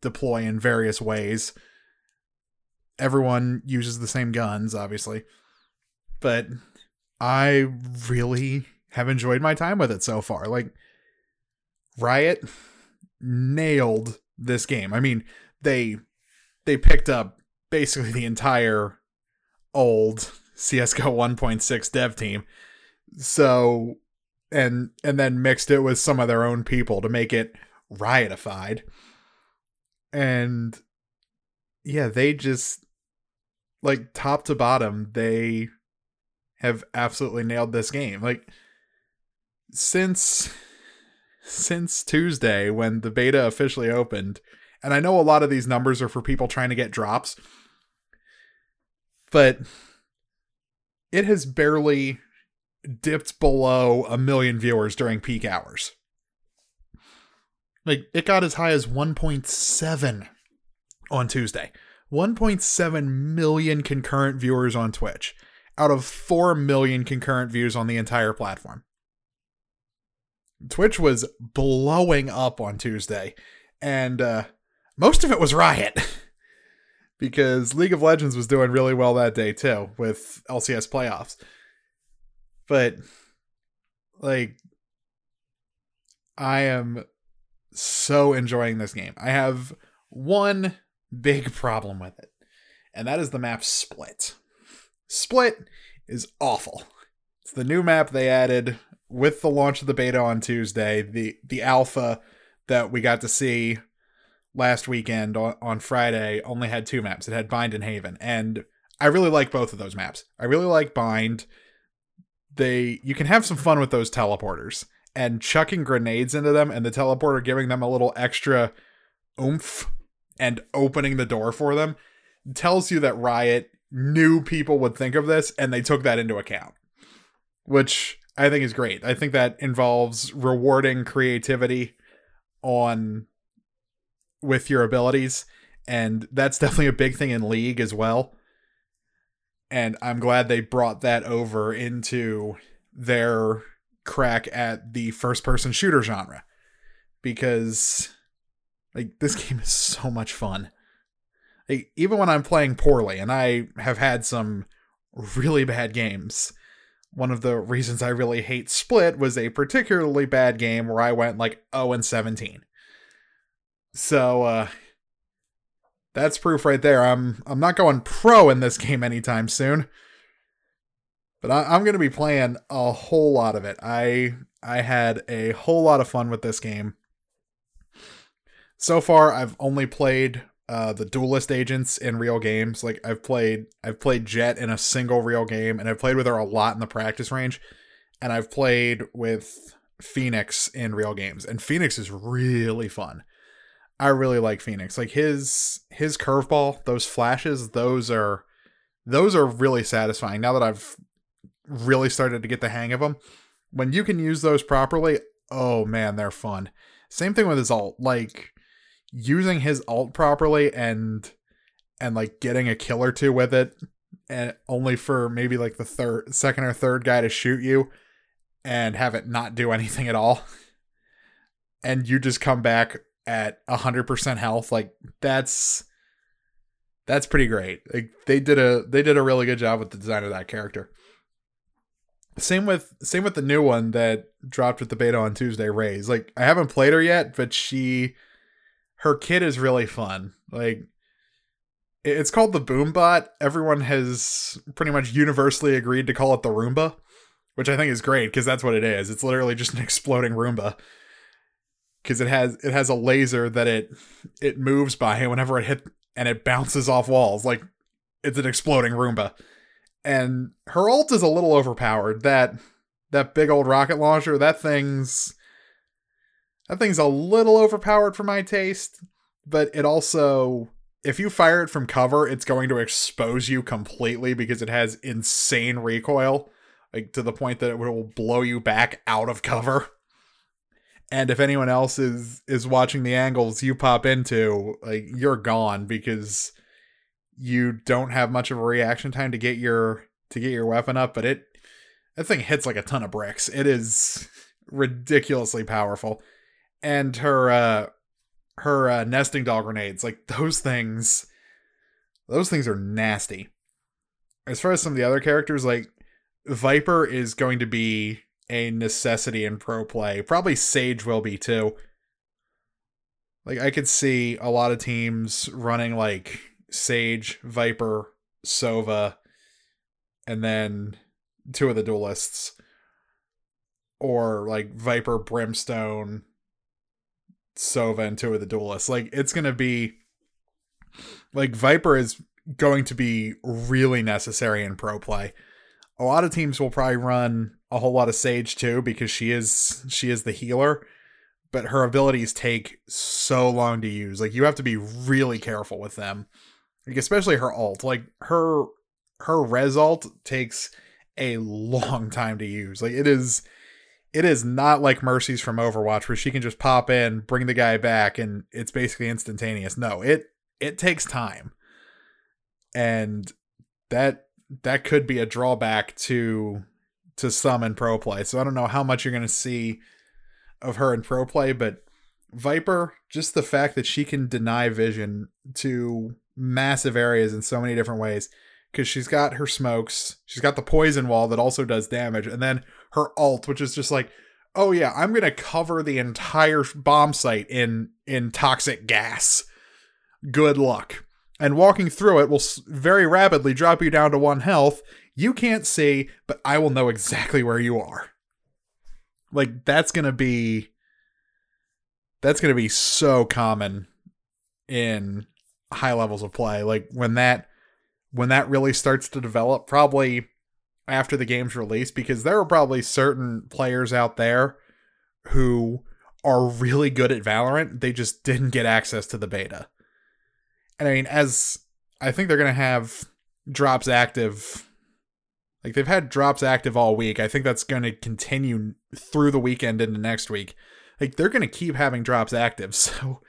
Speaker 1: deploy in various ways. Everyone uses the same guns, obviously, but I really have enjoyed my time with it so far. Like Riot nailed this game. I mean, they they picked up basically the entire old CS:GO 1.6 dev team. So and and then mixed it with some of their own people to make it riotified. And yeah, they just like top to bottom, they have absolutely nailed this game. Like since since Tuesday when the beta officially opened. And I know a lot of these numbers are for people trying to get drops, but it has barely dipped below a million viewers during peak hours. Like it got as high as 1.7 on Tuesday. 1.7 million concurrent viewers on Twitch out of 4 million concurrent views on the entire platform. Twitch was blowing up on Tuesday, and uh, most of it was Riot. because League of Legends was doing really well that day too with LCS playoffs. But like I am so enjoying this game. I have one big problem with it, and that is the map Split. Split is awful. It's the new map they added with the launch of the beta on Tuesday, the the alpha that we got to see last weekend on, on Friday only had two maps. It had Bind and Haven, and I really like both of those maps. I really like Bind. They you can have some fun with those teleporters and chucking grenades into them, and the teleporter giving them a little extra oomph and opening the door for them tells you that Riot knew people would think of this, and they took that into account, which I think is great. I think that involves rewarding creativity on with your abilities and that's definitely a big thing in league as well. And I'm glad they brought that over into their crack at the first person shooter genre because like this game is so much fun. Like, even when I'm playing poorly and I have had some really bad games, one of the reasons I really hate Split was a particularly bad game where I went like 0 and 17. So uh that's proof right there. I'm I'm not going pro in this game anytime soon. But I, I'm gonna be playing a whole lot of it. I I had a whole lot of fun with this game. So far, I've only played uh, the duelist agents in real games. Like I've played, I've played Jett in a single real game, and I've played with her a lot in the practice range, and I've played with Phoenix in real games, and Phoenix is really fun. I really like Phoenix. Like his his curveball, those flashes, those are those are really satisfying. Now that I've really started to get the hang of them, when you can use those properly, oh man, they're fun. Same thing with his alt. Like using his alt properly and and like getting a kill or two with it and only for maybe like the third second or third guy to shoot you and have it not do anything at all and you just come back at 100% health like that's that's pretty great. Like they did a they did a really good job with the design of that character. Same with same with the new one that dropped with the beta on tuesday Raze like i haven't played her yet but she her kit is really fun. Like it's called the boombot. Everyone has pretty much universally agreed to call it the roomba which i think is great because that's what it is. It's literally just an exploding roomba because it has it has a laser that it it moves by whenever it hit and it bounces off walls like it's an exploding Roomba. And her ult is a little overpowered. That that big old rocket launcher, that thing's that thing's a little overpowered for my taste, but it also if you fire it from cover, it's going to expose you completely because it has insane recoil, like to the point that it will blow you back out of cover and if anyone else is is watching the angles you pop into like you're gone because you don't have much of a reaction time to get your to get your weapon up but it that thing hits like a ton of bricks. It is ridiculously powerful. And her uh her uh, nesting doll grenades like those things those things are nasty. As far as some of the other characters like viper is going to be a necessity in pro play. Probably Sage will be too. Like I could see a lot of teams running like Sage, Viper, Sova, and then two of the duelists. Or like Viper, Brimstone, Sova, and two of the duelists. Like it's gonna be like Viper is going to be really necessary in pro play. A lot of teams will probably run a whole lot of Sage too because she is she is the healer, but her abilities take so long to use. Like you have to be really careful with them. Like especially her alt. Like her her res alt takes a long time to use. Like it is it is not like Mercy's from Overwatch where she can just pop in, bring the guy back and it's basically instantaneous. No, it it takes time. And that that could be a drawback to to some in pro play. So I don't know how much you're going to see of her in pro play, but Viper, just the fact that she can deny vision to massive areas in so many different ways because she's got her smokes, she's got the poison wall that also does damage, and then her alt, which is just like, oh yeah, I'm gonna cover the entire bomb site in in toxic gas. Good luck. And walking through it will very rapidly drop you down to one health, you can't see, but I will know exactly where you are. Like that's going to be that's going to be so common in high levels of play. Like when that when that really starts to develop probably after the game's release because there are probably certain players out there who are really good at Valorant, they just didn't get access to the beta. And I mean as I think they're to have drops active like they've had drops active all week. I think that's going to continue through the weekend into next week. Like they're going to keep having drops active. So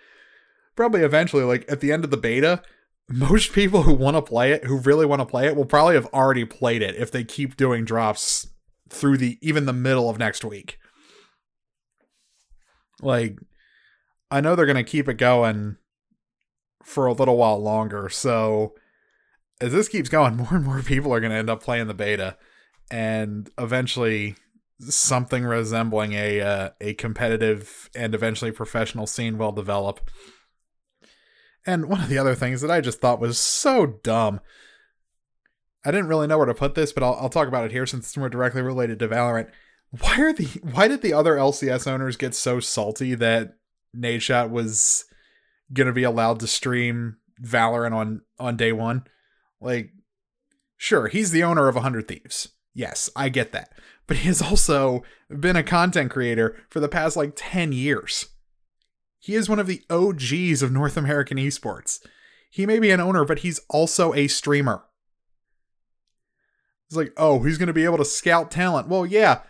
Speaker 1: probably eventually like at the end of the beta, most people who want to play it, who really want to play it, will probably have already played it if they keep doing drops through the even the middle of next week. Like I know they're going to keep it going for a little while longer. So as this keeps going, more and more people are going to end up playing the beta, and eventually something resembling a uh, a competitive and eventually professional scene will develop. And one of the other things that I just thought was so dumb. I didn't really know where to put this, but I'll, I'll talk about it here since it's more directly related to Valorant. Why are the why did the other LCS owners get so salty that Nadeshot was gonna be allowed to stream Valorant on on day one? Like, sure, he's the owner of 100 Thieves. Yes, I get that. But he has also been a content creator for the past like 10 years. He is one of the OGs of North American esports. He may be an owner, but he's also a streamer. It's like, oh, he's going to be able to scout talent. Well, yeah.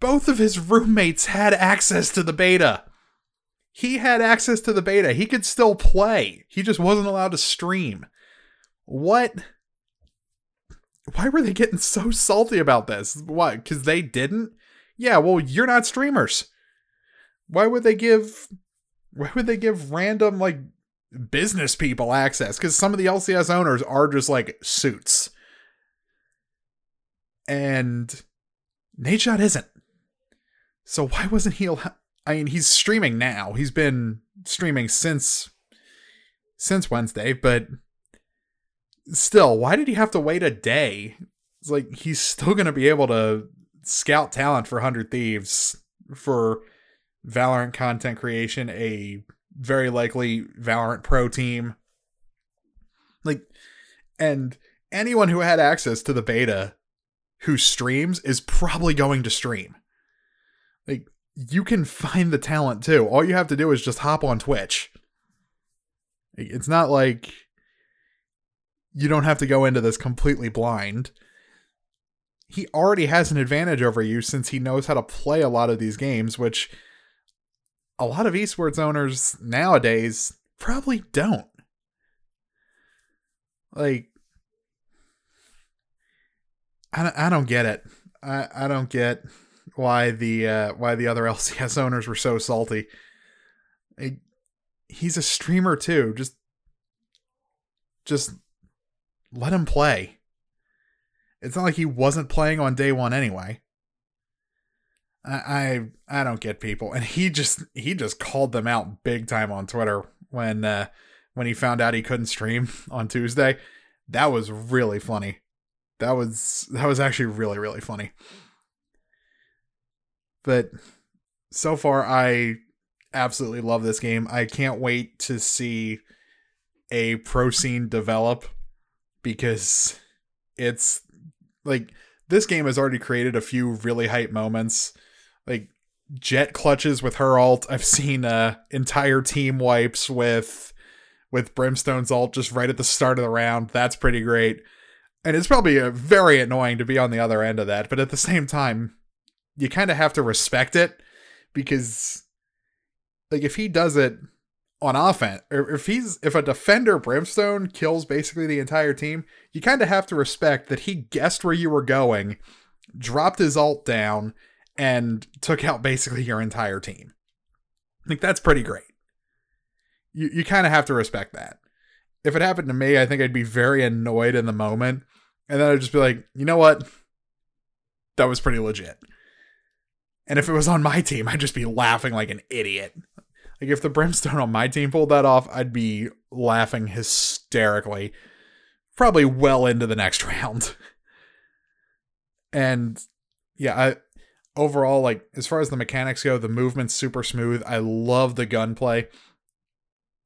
Speaker 1: Both of his roommates had access to the beta. He had access to the beta. He could still play. He just wasn't allowed to stream. What? Why were they getting so salty about this? What? Because they didn't? Yeah, well, you're not streamers. Why would they give why would they give random like business people access? Because some of the LCS owners are just like suits. And Nadeshot isn't. So why wasn't he allowed? I mean, he's streaming now. He's been streaming since since Wednesday, but still, why did he have to wait a day? It's like he's still going to be able to scout talent for 100 Thieves for Valorant content creation, a very likely Valorant Pro team. Like, and anyone who had access to the beta who streams is probably going to stream. Like, you can find the talent too. All you have to do is just hop on Twitch. It's not like you don't have to go into this completely blind. He already has an advantage over you since he knows how to play a lot of these games, which a lot of esports owners nowadays probably don't. Like, I don't, I don't get it. I, I don't get why the uh, why the other LCS owners were so salty. He's a streamer too. Just just let him play. It's not like he wasn't playing on day one anyway. I, I I don't get people, and he just he just called them out big time on Twitter when uh, when he found out he couldn't stream on Tuesday. That was really funny. That was that was actually really really funny. But so far, I absolutely love this game. I can't wait to see a pro scene develop because it's like this game has already created a few really hype moments like Jett clutches with her alt. I've seen uh entire team wipes with with Brimstone's alt just right at the start of the round. That's pretty great. And it's probably uh, very annoying to be on the other end of that, but at the same time, you kind of have to respect it because like if he does it on offense or if he's if a defender brimstone kills basically the entire team you kind of have to respect that he guessed where you were going dropped his alt down and took out basically your entire team. Like that's pretty great. You you kind of have to respect that. If it happened to me, I think I'd be very annoyed in the moment, and then I'd just be like, you know what, that was pretty legit. And if it was on my team, I'd just be laughing like an idiot. Like if the brimstone on my team pulled that off, I'd be laughing hysterically, probably well into the next round. And yeah, I overall, like as far as the mechanics go, the movement's super smooth. I love the gunplay.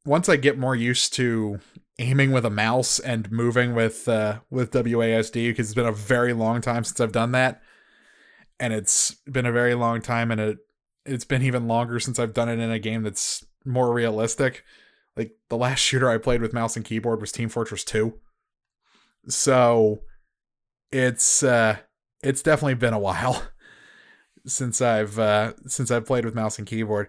Speaker 1: Once I get more used to aiming with a mouse and moving with uh, with WASD, because it's been a very long time since I've done that, and it's been a very long time, and it it's been even longer since I've done it in a game that's more realistic. Like the last shooter I played with mouse and keyboard was Team Fortress 2. So it's uh it's definitely been a while. since I've uh, since I've played with mouse and keyboard.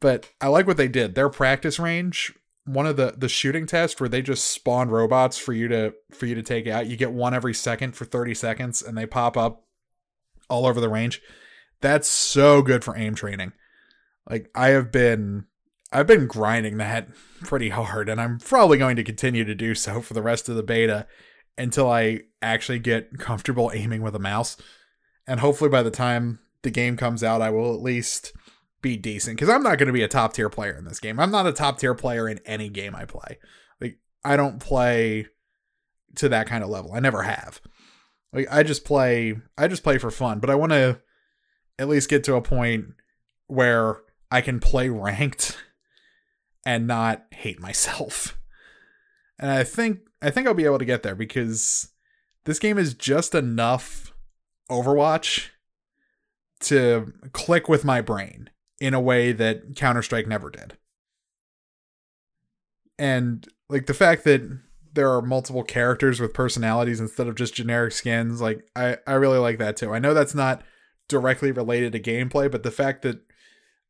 Speaker 1: But I like what they did. Their practice range, one of the the shooting tests where they just spawn robots for you to for you to take out. You get one every second for 30 seconds and they pop up all over the range. That's so good for aim training. Like I have been I've been grinding that pretty hard and I'm probably going to continue to do so for the rest of the beta until I actually get comfortable aiming with a mouse and hopefully by the time the game comes out, I will at least be decent because I'm not going to be a top tier player in this game. I'm not a top tier player in any game I play. Like I don't play to that kind of level. I never have. Like I just play I just play for fun, but I want to at least get to a point where I can play ranked and not hate myself. And I think I think I'll be able to get there because this game is just enough Overwatch to click with my brain. in a way that Counter-Strike never did. And like the fact that there are multiple characters with personalities instead of just generic skins, like I I really like that too. I know that's not directly related to gameplay, but the fact that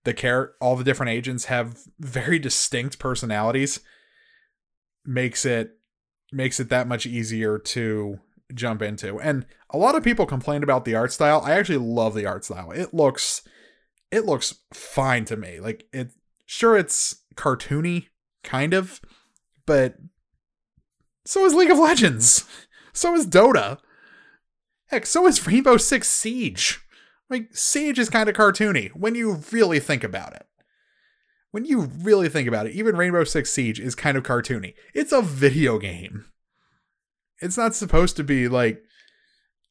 Speaker 1: the care all the different agents have very distinct personalities makes it makes it that much easier to jump into. And a lot of people complained about the art style. I actually love the art style. It looks it looks fine to me. Like it sure it's cartoony kind of, but so is League of Legends. So is Dota. Heck, so is Rainbow Six Siege. Like Siege is kind of cartoony when you really think about it. When you really think about it, even Rainbow Six Siege is kind of cartoony. It's a video game. It's not supposed to be like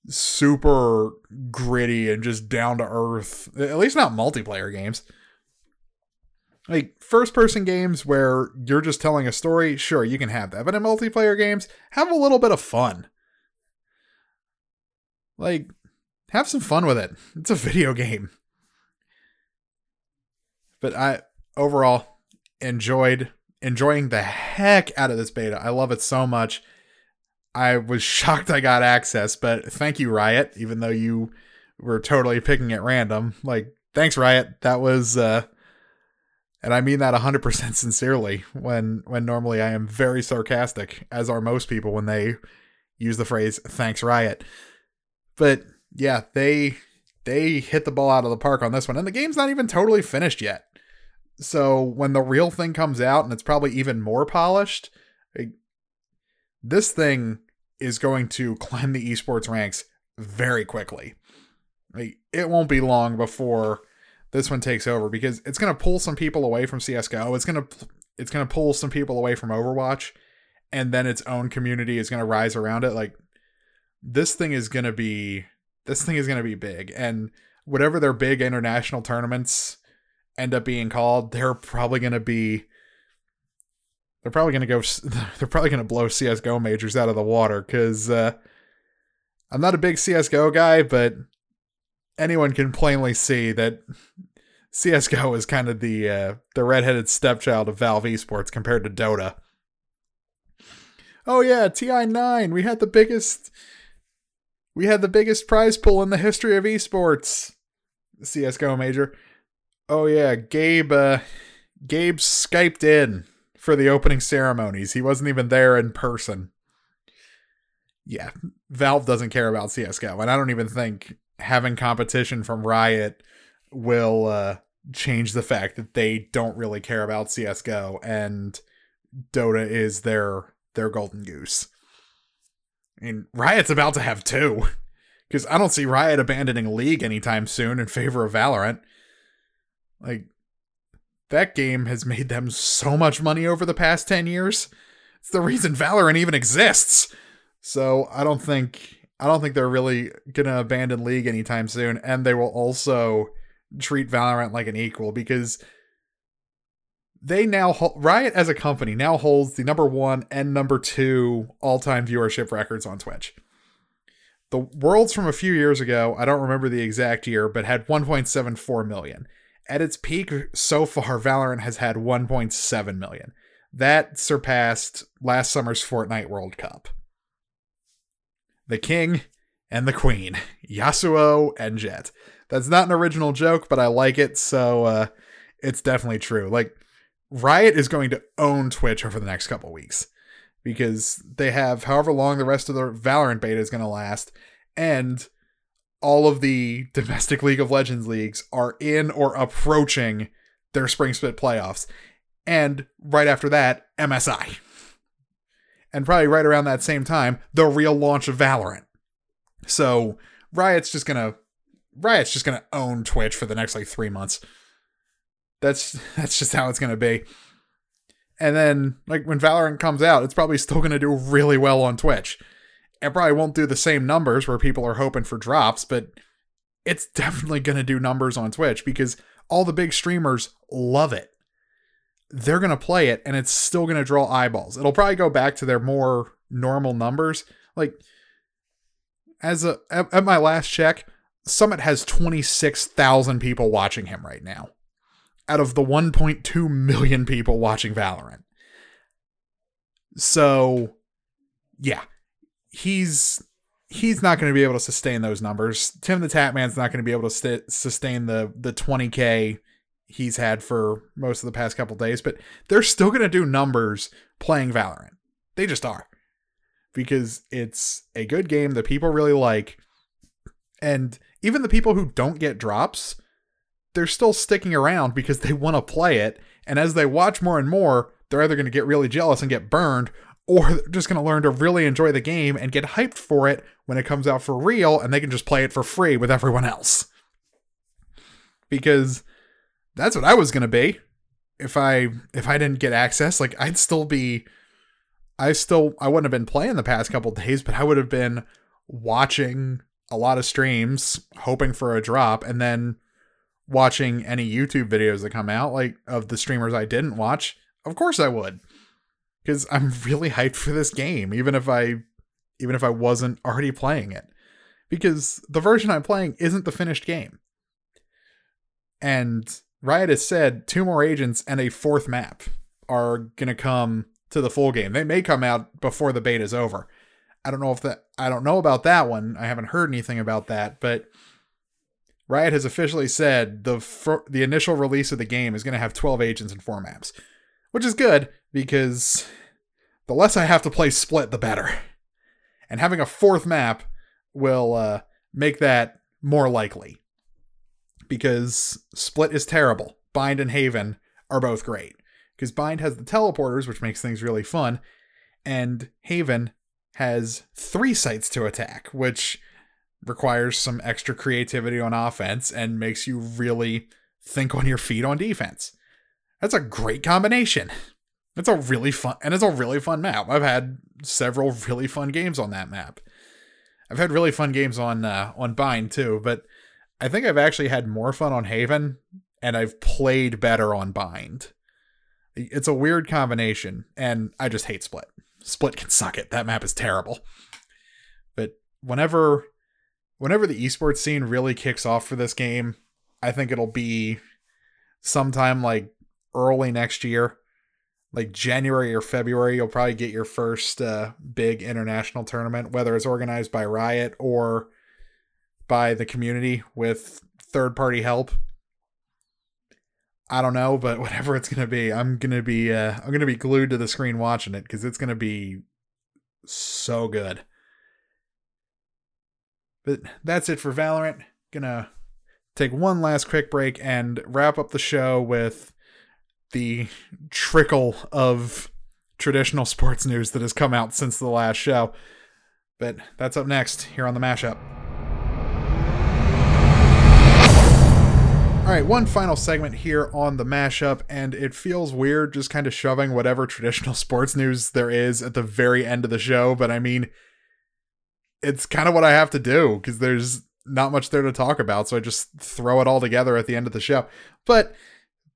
Speaker 1: super gritty and just down to earth. At least not multiplayer games. Like first person games where you're just telling a story, sure, you can have that. But in multiplayer games, have a little bit of fun. Like, have some fun with it. It's a video game. But I overall enjoyed enjoying the heck out of this beta. I love it so much. I was shocked I got access, but thank you, Riot, even though you were totally picking at random. Like, thanks, Riot. That was, uh, and I mean that 100% sincerely when, when normally I am very sarcastic, as are most people when they use the phrase, thanks, Riot. But yeah, they, they hit the ball out of the park on this one, and the game's not even totally finished yet. So when the real thing comes out and it's probably even more polished, this thing is going to climb the esports ranks very quickly. It won't be long before this one takes over because it's going to pull some people away from CS:GO. It's going to it's going to pull some people away from Overwatch and then its own community is going to rise around it like this thing is going to be this thing is going to be big and whatever their big international tournaments end up being called, they're probably going to be they're probably going to go they're probably going to blow CS:GO majors out of the water cuz uh, I'm not a big CS:GO guy, but anyone can plainly see that CS:GO is kind of the uh, the redheaded stepchild of Valve Esports compared to Dota. Oh yeah, TI9, we had the biggest we had the biggest prize pool in the history of esports. CS:GO major. Oh yeah, Gabe uh, Gabe skyped in for the opening ceremonies. He wasn't even there in person. Yeah, Valve doesn't care about CS:GO, and I don't even think having competition from Riot will uh, change the fact that they don't really care about CS:GO and Dota is their their golden goose. And Riot's about to have two because I don't see Riot abandoning League anytime soon in favor of Valorant. Like that game has made them so much money over the past 10 years. It's the reason Valorant even exists. So I don't think I don't think they're really gonna abandon League anytime soon, and they will also treat Valorant like an equal because they now Riot as a company now holds the number one and number two all time viewership records on Twitch. The Worlds from a few years ago, I don't remember the exact year, but had 1.74 million. At its peak so far, Valorant has had 1.7 million. That surpassed last summer's Fortnite World Cup. The King and the Queen, Yasuo and Jett. That's not an original joke, but I like it, so uh, it's definitely true. Like, Riot is going to own Twitch over the next couple weeks because they have however long the rest of the Valorant beta is going to last, and all of the domestic League of Legends leagues are in or approaching their spring split playoffs. And right after that, MSI. And probably right around that same time, the real launch of Valorant. So Riot's just gonna Riot's just gonna own Twitch for the next like three months. That's that's just how it's gonna be. And then like when Valorant comes out, it's probably still gonna do really well on Twitch it probably won't do the same numbers where people are hoping for drops, but it's definitely to do numbers on Twitch because all the big streamers love it. They're going to play it and it's still going to draw eyeballs. It'll probably go back to their more normal numbers. Like as a at, at my last check, Summit has 26,000 people watching him right now. out of the 1.2 million people watching Valorant. So, yeah, he's he's not going to be able to sustain those numbers. Tim the Tatman's not going to be able to st- sustain the the 20k he's had for most of the past couple days, but they're still going to do numbers playing Valorant. They just are. Because it's a good game that people really like. And even the people who don't get drops, they're still sticking around because they want to play it. And as they watch more and more, they're either going to get really jealous and get burned, or they're just going to learn to really enjoy the game and get hyped for it when it comes out for real and they can just play it for free with everyone else. Because that's what I was to be if I if I didn't get access, like I'd still be I still I wouldn't have been playing the past couple days, but I would have been watching a lot of streams, hoping for a drop, and then watching any YouTube videos that come out, like of the streamers I didn't watch. Of course I would. Because I'm really hyped for this game, even if I even if I wasn't already playing it. Because the version I'm playing isn't the finished game. And Riot has said two more agents and a fourth map are gonna come to the full game. They may come out before the beta is over. I don't know if that I don't know about that one. I haven't heard anything about that, but Riot has officially said the fir- the initial release of the game is going to have 12 agents and four maps, which is good because the less I have to play Split, the better. And having a fourth map will uh, make that more likely because Split is terrible. Bind and Haven are both great because Bind has the teleporters, which makes things really fun, and Haven has three sites to attack, which requires some extra creativity on offense and makes you really think on your feet on defense. That's a great combination. It's a really fun and it's a really fun map. I've had several really fun games on that map. I've had really fun games on uh, on Bind too, but I think I've actually had more fun on Haven and I've played better on Bind. It's a weird combination and I just hate Split. Split can suck it. That map is terrible. But whenever whenever the esports scene really kicks off for this game, I think it'll be sometime like early next year. Like January or February, you'll probably get your first uh, big international tournament, whether it's organized by Riot or by the community with third party help. I don't know, but whatever it's gonna be, I'm gonna be uh, I'm gonna be glued to the screen watching it because it's gonna be so good. But that's it for Valorant. Gonna take one last quick break and wrap up the show with the trickle of traditional sports news that has come out since the last show. But that's up next here on the mashup. All right, one final segment here on the mashup, and it feels weird just kind of shoving whatever traditional sports news there is at the very end of the show. But I mean, it's kind of what I have to do because there's not much there to talk about. So I just throw it all together at the end of the show. But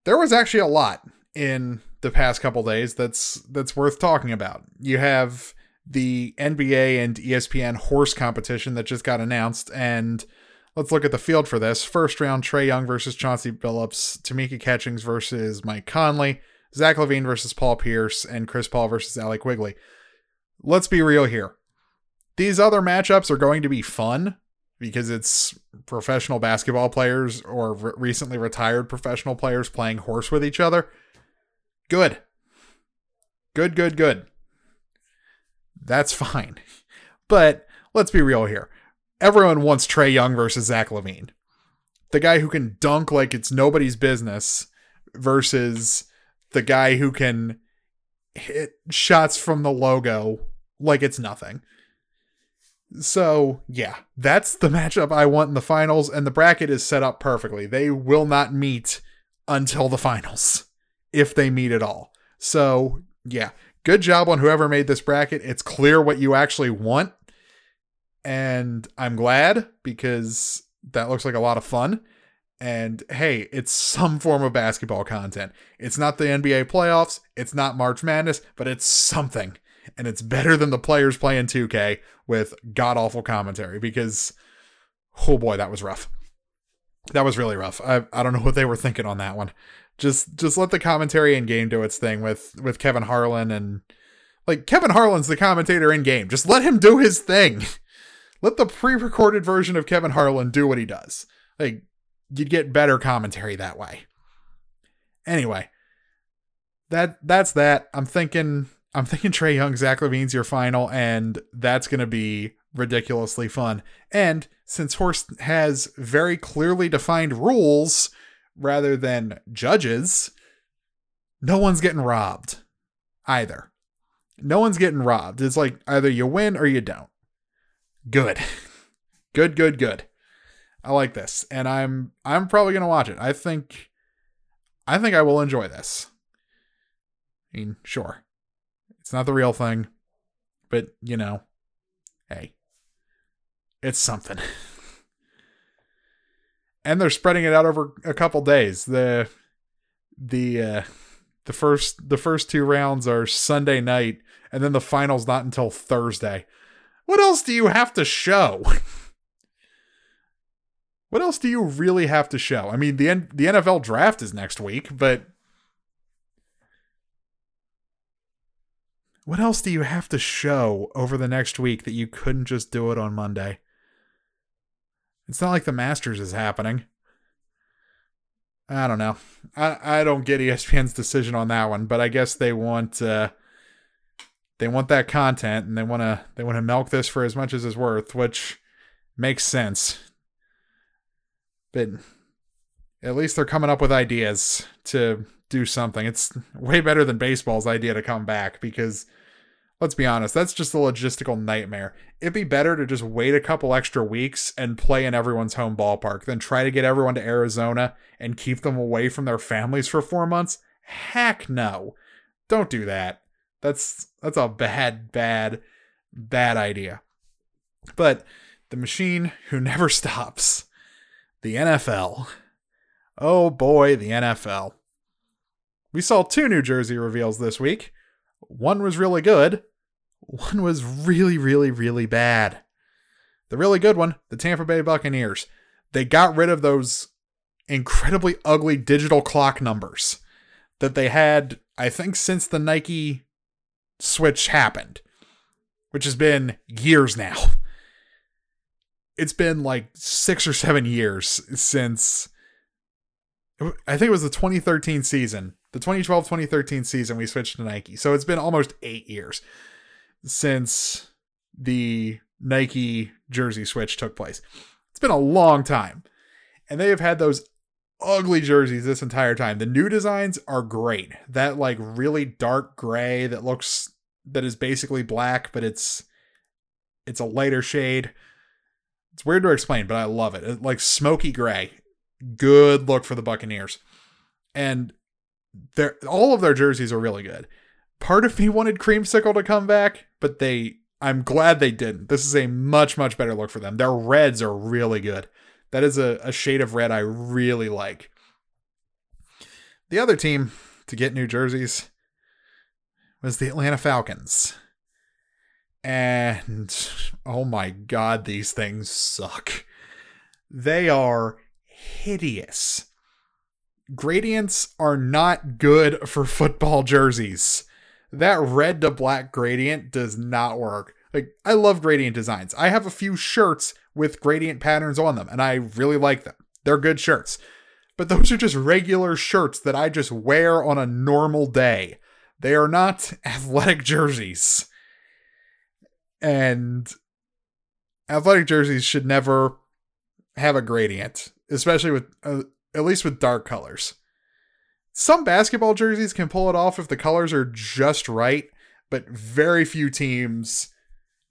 Speaker 1: there was actually a lot in the past couple days that's that's worth talking about. You have the NBA and ESPN horse competition that just got announced, and Let's look at the field for this. First round, Trae Young versus Chauncey Billups, Tamika Catchings versus Mike Conley, Zach LaVine versus Paul Pierce, and Chris Paul versus Allie Quigley. Let's be real here. These other matchups are going to be fun because it's professional basketball players or re- recently retired professional players playing horse with each other. Good. Good, good, good. That's fine. But let's be real here everyone wants Trae Young versus Zach LaVine. The guy who can dunk like it's nobody's business versus the guy who can hit shots from the logo like it's nothing. So, yeah, that's the matchup I want in the finals, and the bracket is set up perfectly. They will not meet until the finals, if they meet at all. So, yeah, good job on whoever made this bracket. It's clear what you actually want and I'm glad because that looks like a lot of fun. And hey, it's some form of basketball content. It's not the NBA playoffs, it's not March Madness, but it's something. And it's better than the players playing 2K with god awful commentary because, oh boy, that was rough. that was really rough. I I don't know what they were thinking on that one. Just just let the commentary in game do its thing with with Kevin Harlan and like Kevin Harlan's the commentator in game. Just let him do his thing. Let the pre-recorded version of Kevin Harlan do what he does. Like you'd get better commentary that way. Anyway, that that's that. I'm thinking I'm thinking Trae Young, Zach LaVine's your final, and that's gonna be ridiculously fun. And since horse has very clearly defined rules rather than judges, no one's getting robbed either. No one's getting robbed. It's like either you win or you don't. Good. good, good, good. I like this. And I'm I'm probably to watch it. I think I think I will enjoy this. I mean, sure. It's not the real thing, but you know, hey. It's something. and they're spreading it out over a couple days. The the uh the first the first two rounds are Sunday night and then the finals not until Thursday. What else do you have to show? what else do you really have to show? I mean, the N- the NFL draft is next week, but what else do you have to show over the next week that you couldn't just do it on Monday? It's not like the Masters is happening. I don't know. I, I don't get ESPN's decision on that one, but I guess they want uh, they want that content and they want to they want to milk this for as much as it's worth, which makes sense. But at least they're coming up with ideas to do something. It's way better than baseball's idea to come back because let's be honest, that's just a logistical nightmare. It'd be better to just wait a couple extra weeks and play in everyone's home ballpark than try to get everyone to Arizona and keep them away from their families for four months. Heck no. Don't do that. That's that's a bad, bad, bad idea. But the machine who never stops, the NFL. Oh boy, the NFL. We saw two New Jersey reveals this week. One was really good, one was really, really, really bad. The really good one, the Tampa Bay Buccaneers. They got rid of those incredibly ugly digital clock numbers that they had, I think, since the Nike switch happened, which has been years now. It's been like six or seven years since I think it was the 2013 season the 2012 2013 season, we switched to Nike. So it's been almost eight years since the Nike jersey switch took place. It's been a long time. And they have had those ugly jerseys this entire time. The new designs are great. That like really dark gray that looks that is basically black, but it's it's a lighter shade. It's weird to explain, but I love it. like smoky gray. Good look for the Buccaneers. And their all of their jerseys are really good. Part of me wanted Creamsicle to come back, but they I'm glad they didn't. This is a much, much better look for them. Their reds are really good. That is a, a shade of red I really like. The other team to get new jerseys was the Atlanta Falcons. And oh my god, these things suck. They are hideous gradients are not good for football jerseys. That red to black gradient does not work. Like, I love gradient designs. I have a few shirts with gradient patterns on them, and I really like them. They're good shirts. But those are just regular shirts that I just wear on a normal day. They are not athletic jerseys. And athletic jerseys should never have a gradient, especially with uh, at least with dark colors. Some basketball jerseys can pull it off if the colors are just right, but very few teams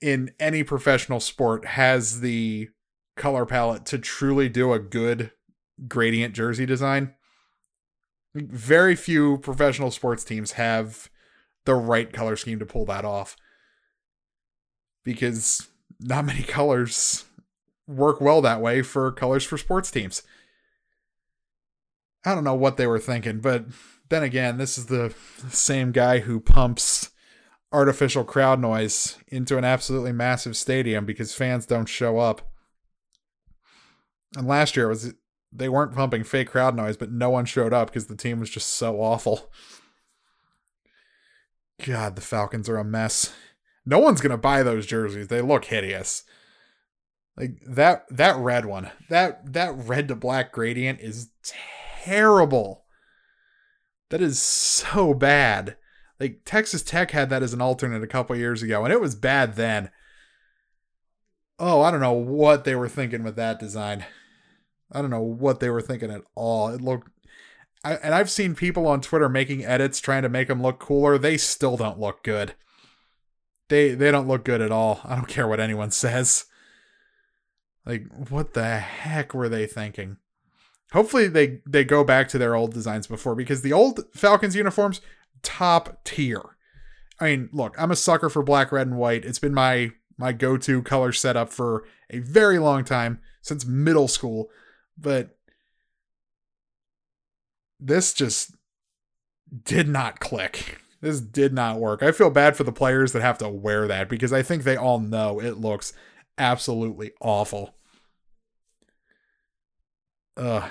Speaker 1: in any professional sport has the color palette to truly do a good gradient jersey design. Very few professional sports teams have the right color scheme to pull that off because not many colors work well that way for colors for sports teams. I don't know what they were thinking, but then again, this is the same guy who pumps artificial crowd noise into an absolutely massive stadium because fans don't show up. And last year it was they weren't pumping fake crowd noise, but no one showed up because the team was just so awful. God, the Falcons are a mess. No one's gonna buy those jerseys. They look hideous. Like that that red one. That that red to black gradient is terrible. That is so bad. Like Texas Tech had that as an alternate a couple years ago, and it was bad then. Oh, I don't know what they were thinking with that design. I don't know what they were thinking at all. It looked I, and I've seen people on Twitter making edits trying to make them look cooler. They still don't look good. They they don't look good at all. I don't care what anyone says. Like what the heck were they thinking? Hopefully they they go back to their old designs before because the old Falcons uniforms top tier. I mean, look, I'm a sucker for black, red, and white. It's been my my go-to color setup for a very long time since middle school, but this just did not click. This did not work. I feel bad for the players that have to wear that because I think they all know it looks absolutely awful. Ugh.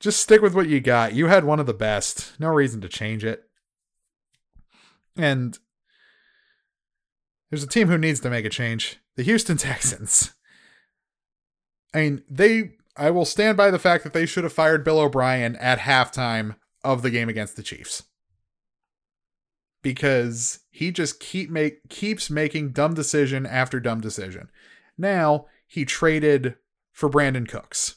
Speaker 1: Just stick with what you got. You had one of the best. No reason to change it. And there's a team who needs to make a change the Houston Texans. I mean, they. I will stand by the fact that they should have fired Bill O'Brien at halftime of the game against the Chiefs. Because he just keep make keeps making dumb decision after dumb decision. Now he traded for Brandin Cooks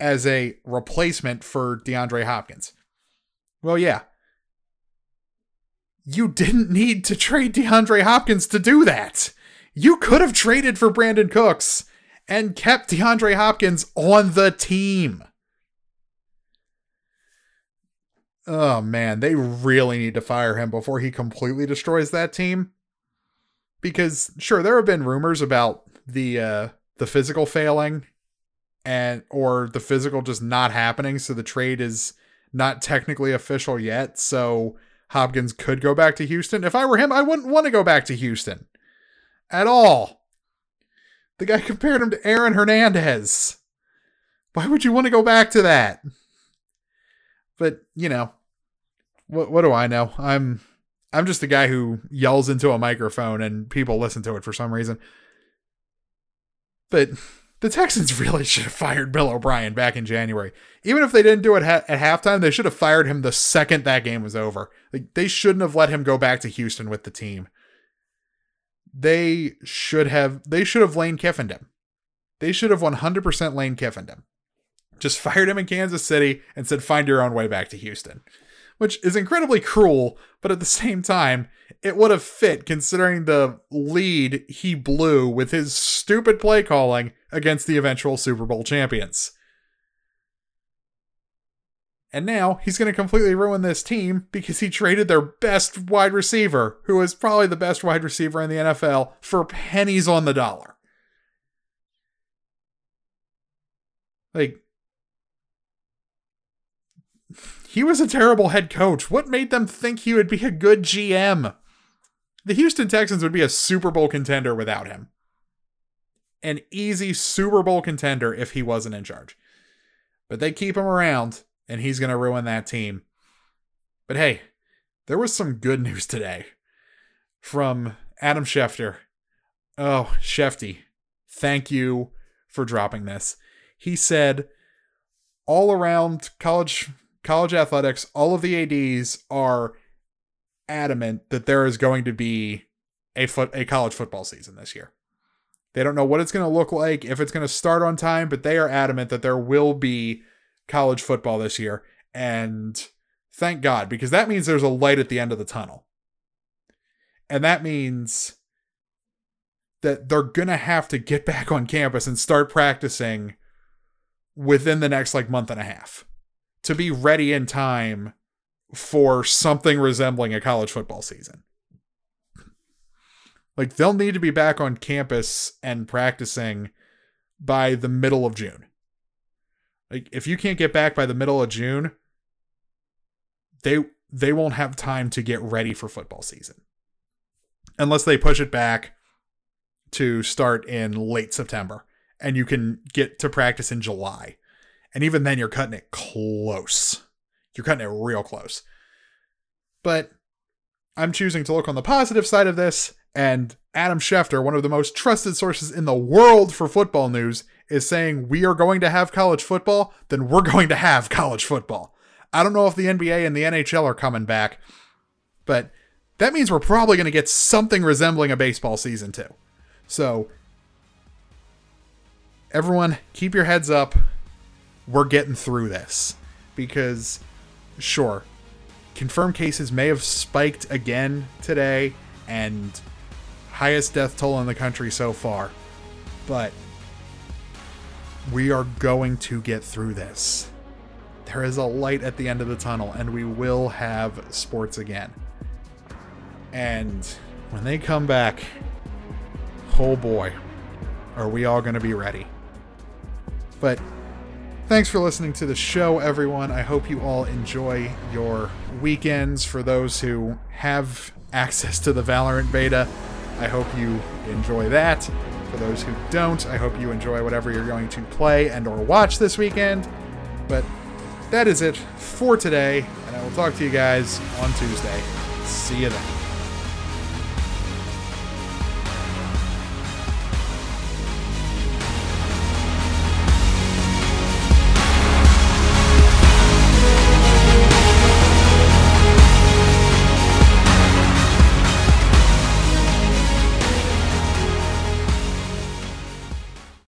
Speaker 1: as a replacement for DeAndre Hopkins. Well, yeah, you didn't need to trade DeAndre Hopkins to do that. You could have traded for Brandin Cooks and kept DeAndre Hopkins on the team. Oh man, they really need to fire him before he completely destroys that team. Because sure, there have been rumors about the uh the physical failing and or the physical just not happening, so the trade is not technically official yet. So Hopkins could go back to Houston. If I were him, I wouldn't want to go back to Houston at all. The guy compared him to Aaron Hernandez. Why would you want to go back to that? But, you know, what what do I know? I'm I'm just a guy who yells into a microphone and people listen to it for some reason. But the Texans really should have fired Bill O'Brien back in January. Even if they didn't do it ha- at halftime, they should have fired him the second that game was over. Like they shouldn't have let him go back to Houston with the team. They should have they should have Lane Kiffined him. They should have 100% Lane Kiffined him. Just fired him in Kansas City and said find your own way back to Houston. Which is incredibly cruel, but at the same time, it would have fit considering the lead he blew with his stupid play calling against the eventual Super Bowl champions. And now he's going to completely ruin this team because he traded their best wide receiver, who is probably the best wide receiver in the NFL, for pennies on the dollar. Like, he was a terrible head coach. What made them think he would be a good GM? The Houston Texans would be a Super Bowl contender without him an easy Super Bowl contender if he wasn't in charge. But they keep him around, and he's going to ruin that team. But hey, there was some good news today from Adam Schefter. Oh, Shefty, thank you for dropping this. He said all around college college athletics, all of the ADs are adamant that there is going to be a foot a college football season this year. They don't know what it's going to look like, if it's going to start on time, but they are adamant that there will be college football this year. And thank God, because that means there's a light at the end of the tunnel. And that means that they're going to have to get back on campus and start practicing within the next like month and a half to be ready in time for something resembling a college football season. Like they'll need to be back on campus and practicing by the middle of June. Like if you can't get back by the middle of June, they they won't have time to get ready for football season. Unless they push it back to start in late September and you can get to practice in July. And even then, you're cutting it close. You're cutting it real close. But I'm choosing to look on the positive side of this, and Adam Schefter, one of the most trusted sources in the world for football news, is saying we are going to have college football, then we're going to have college football. I don't know if the NBA and the NHL are coming back, but that means we're probably going to get something resembling a baseball season too. So, everyone, keep your heads up. We're getting through this because, sure, confirmed cases may have spiked again today and highest death toll in the country so far. But we are going to get through this. There is a light at the end of the tunnel, and we will have sports again. And when they come back, oh boy, are we all going to be ready. But thanks for listening to the show, everyone. I hope you all enjoy your weekends. For those who have access to the Valorant beta, I hope you enjoy that. For those who don't, I hope you enjoy whatever you're going to play and or watch this weekend. But that is it for today, and I will talk to you guys on Tuesday. See you then.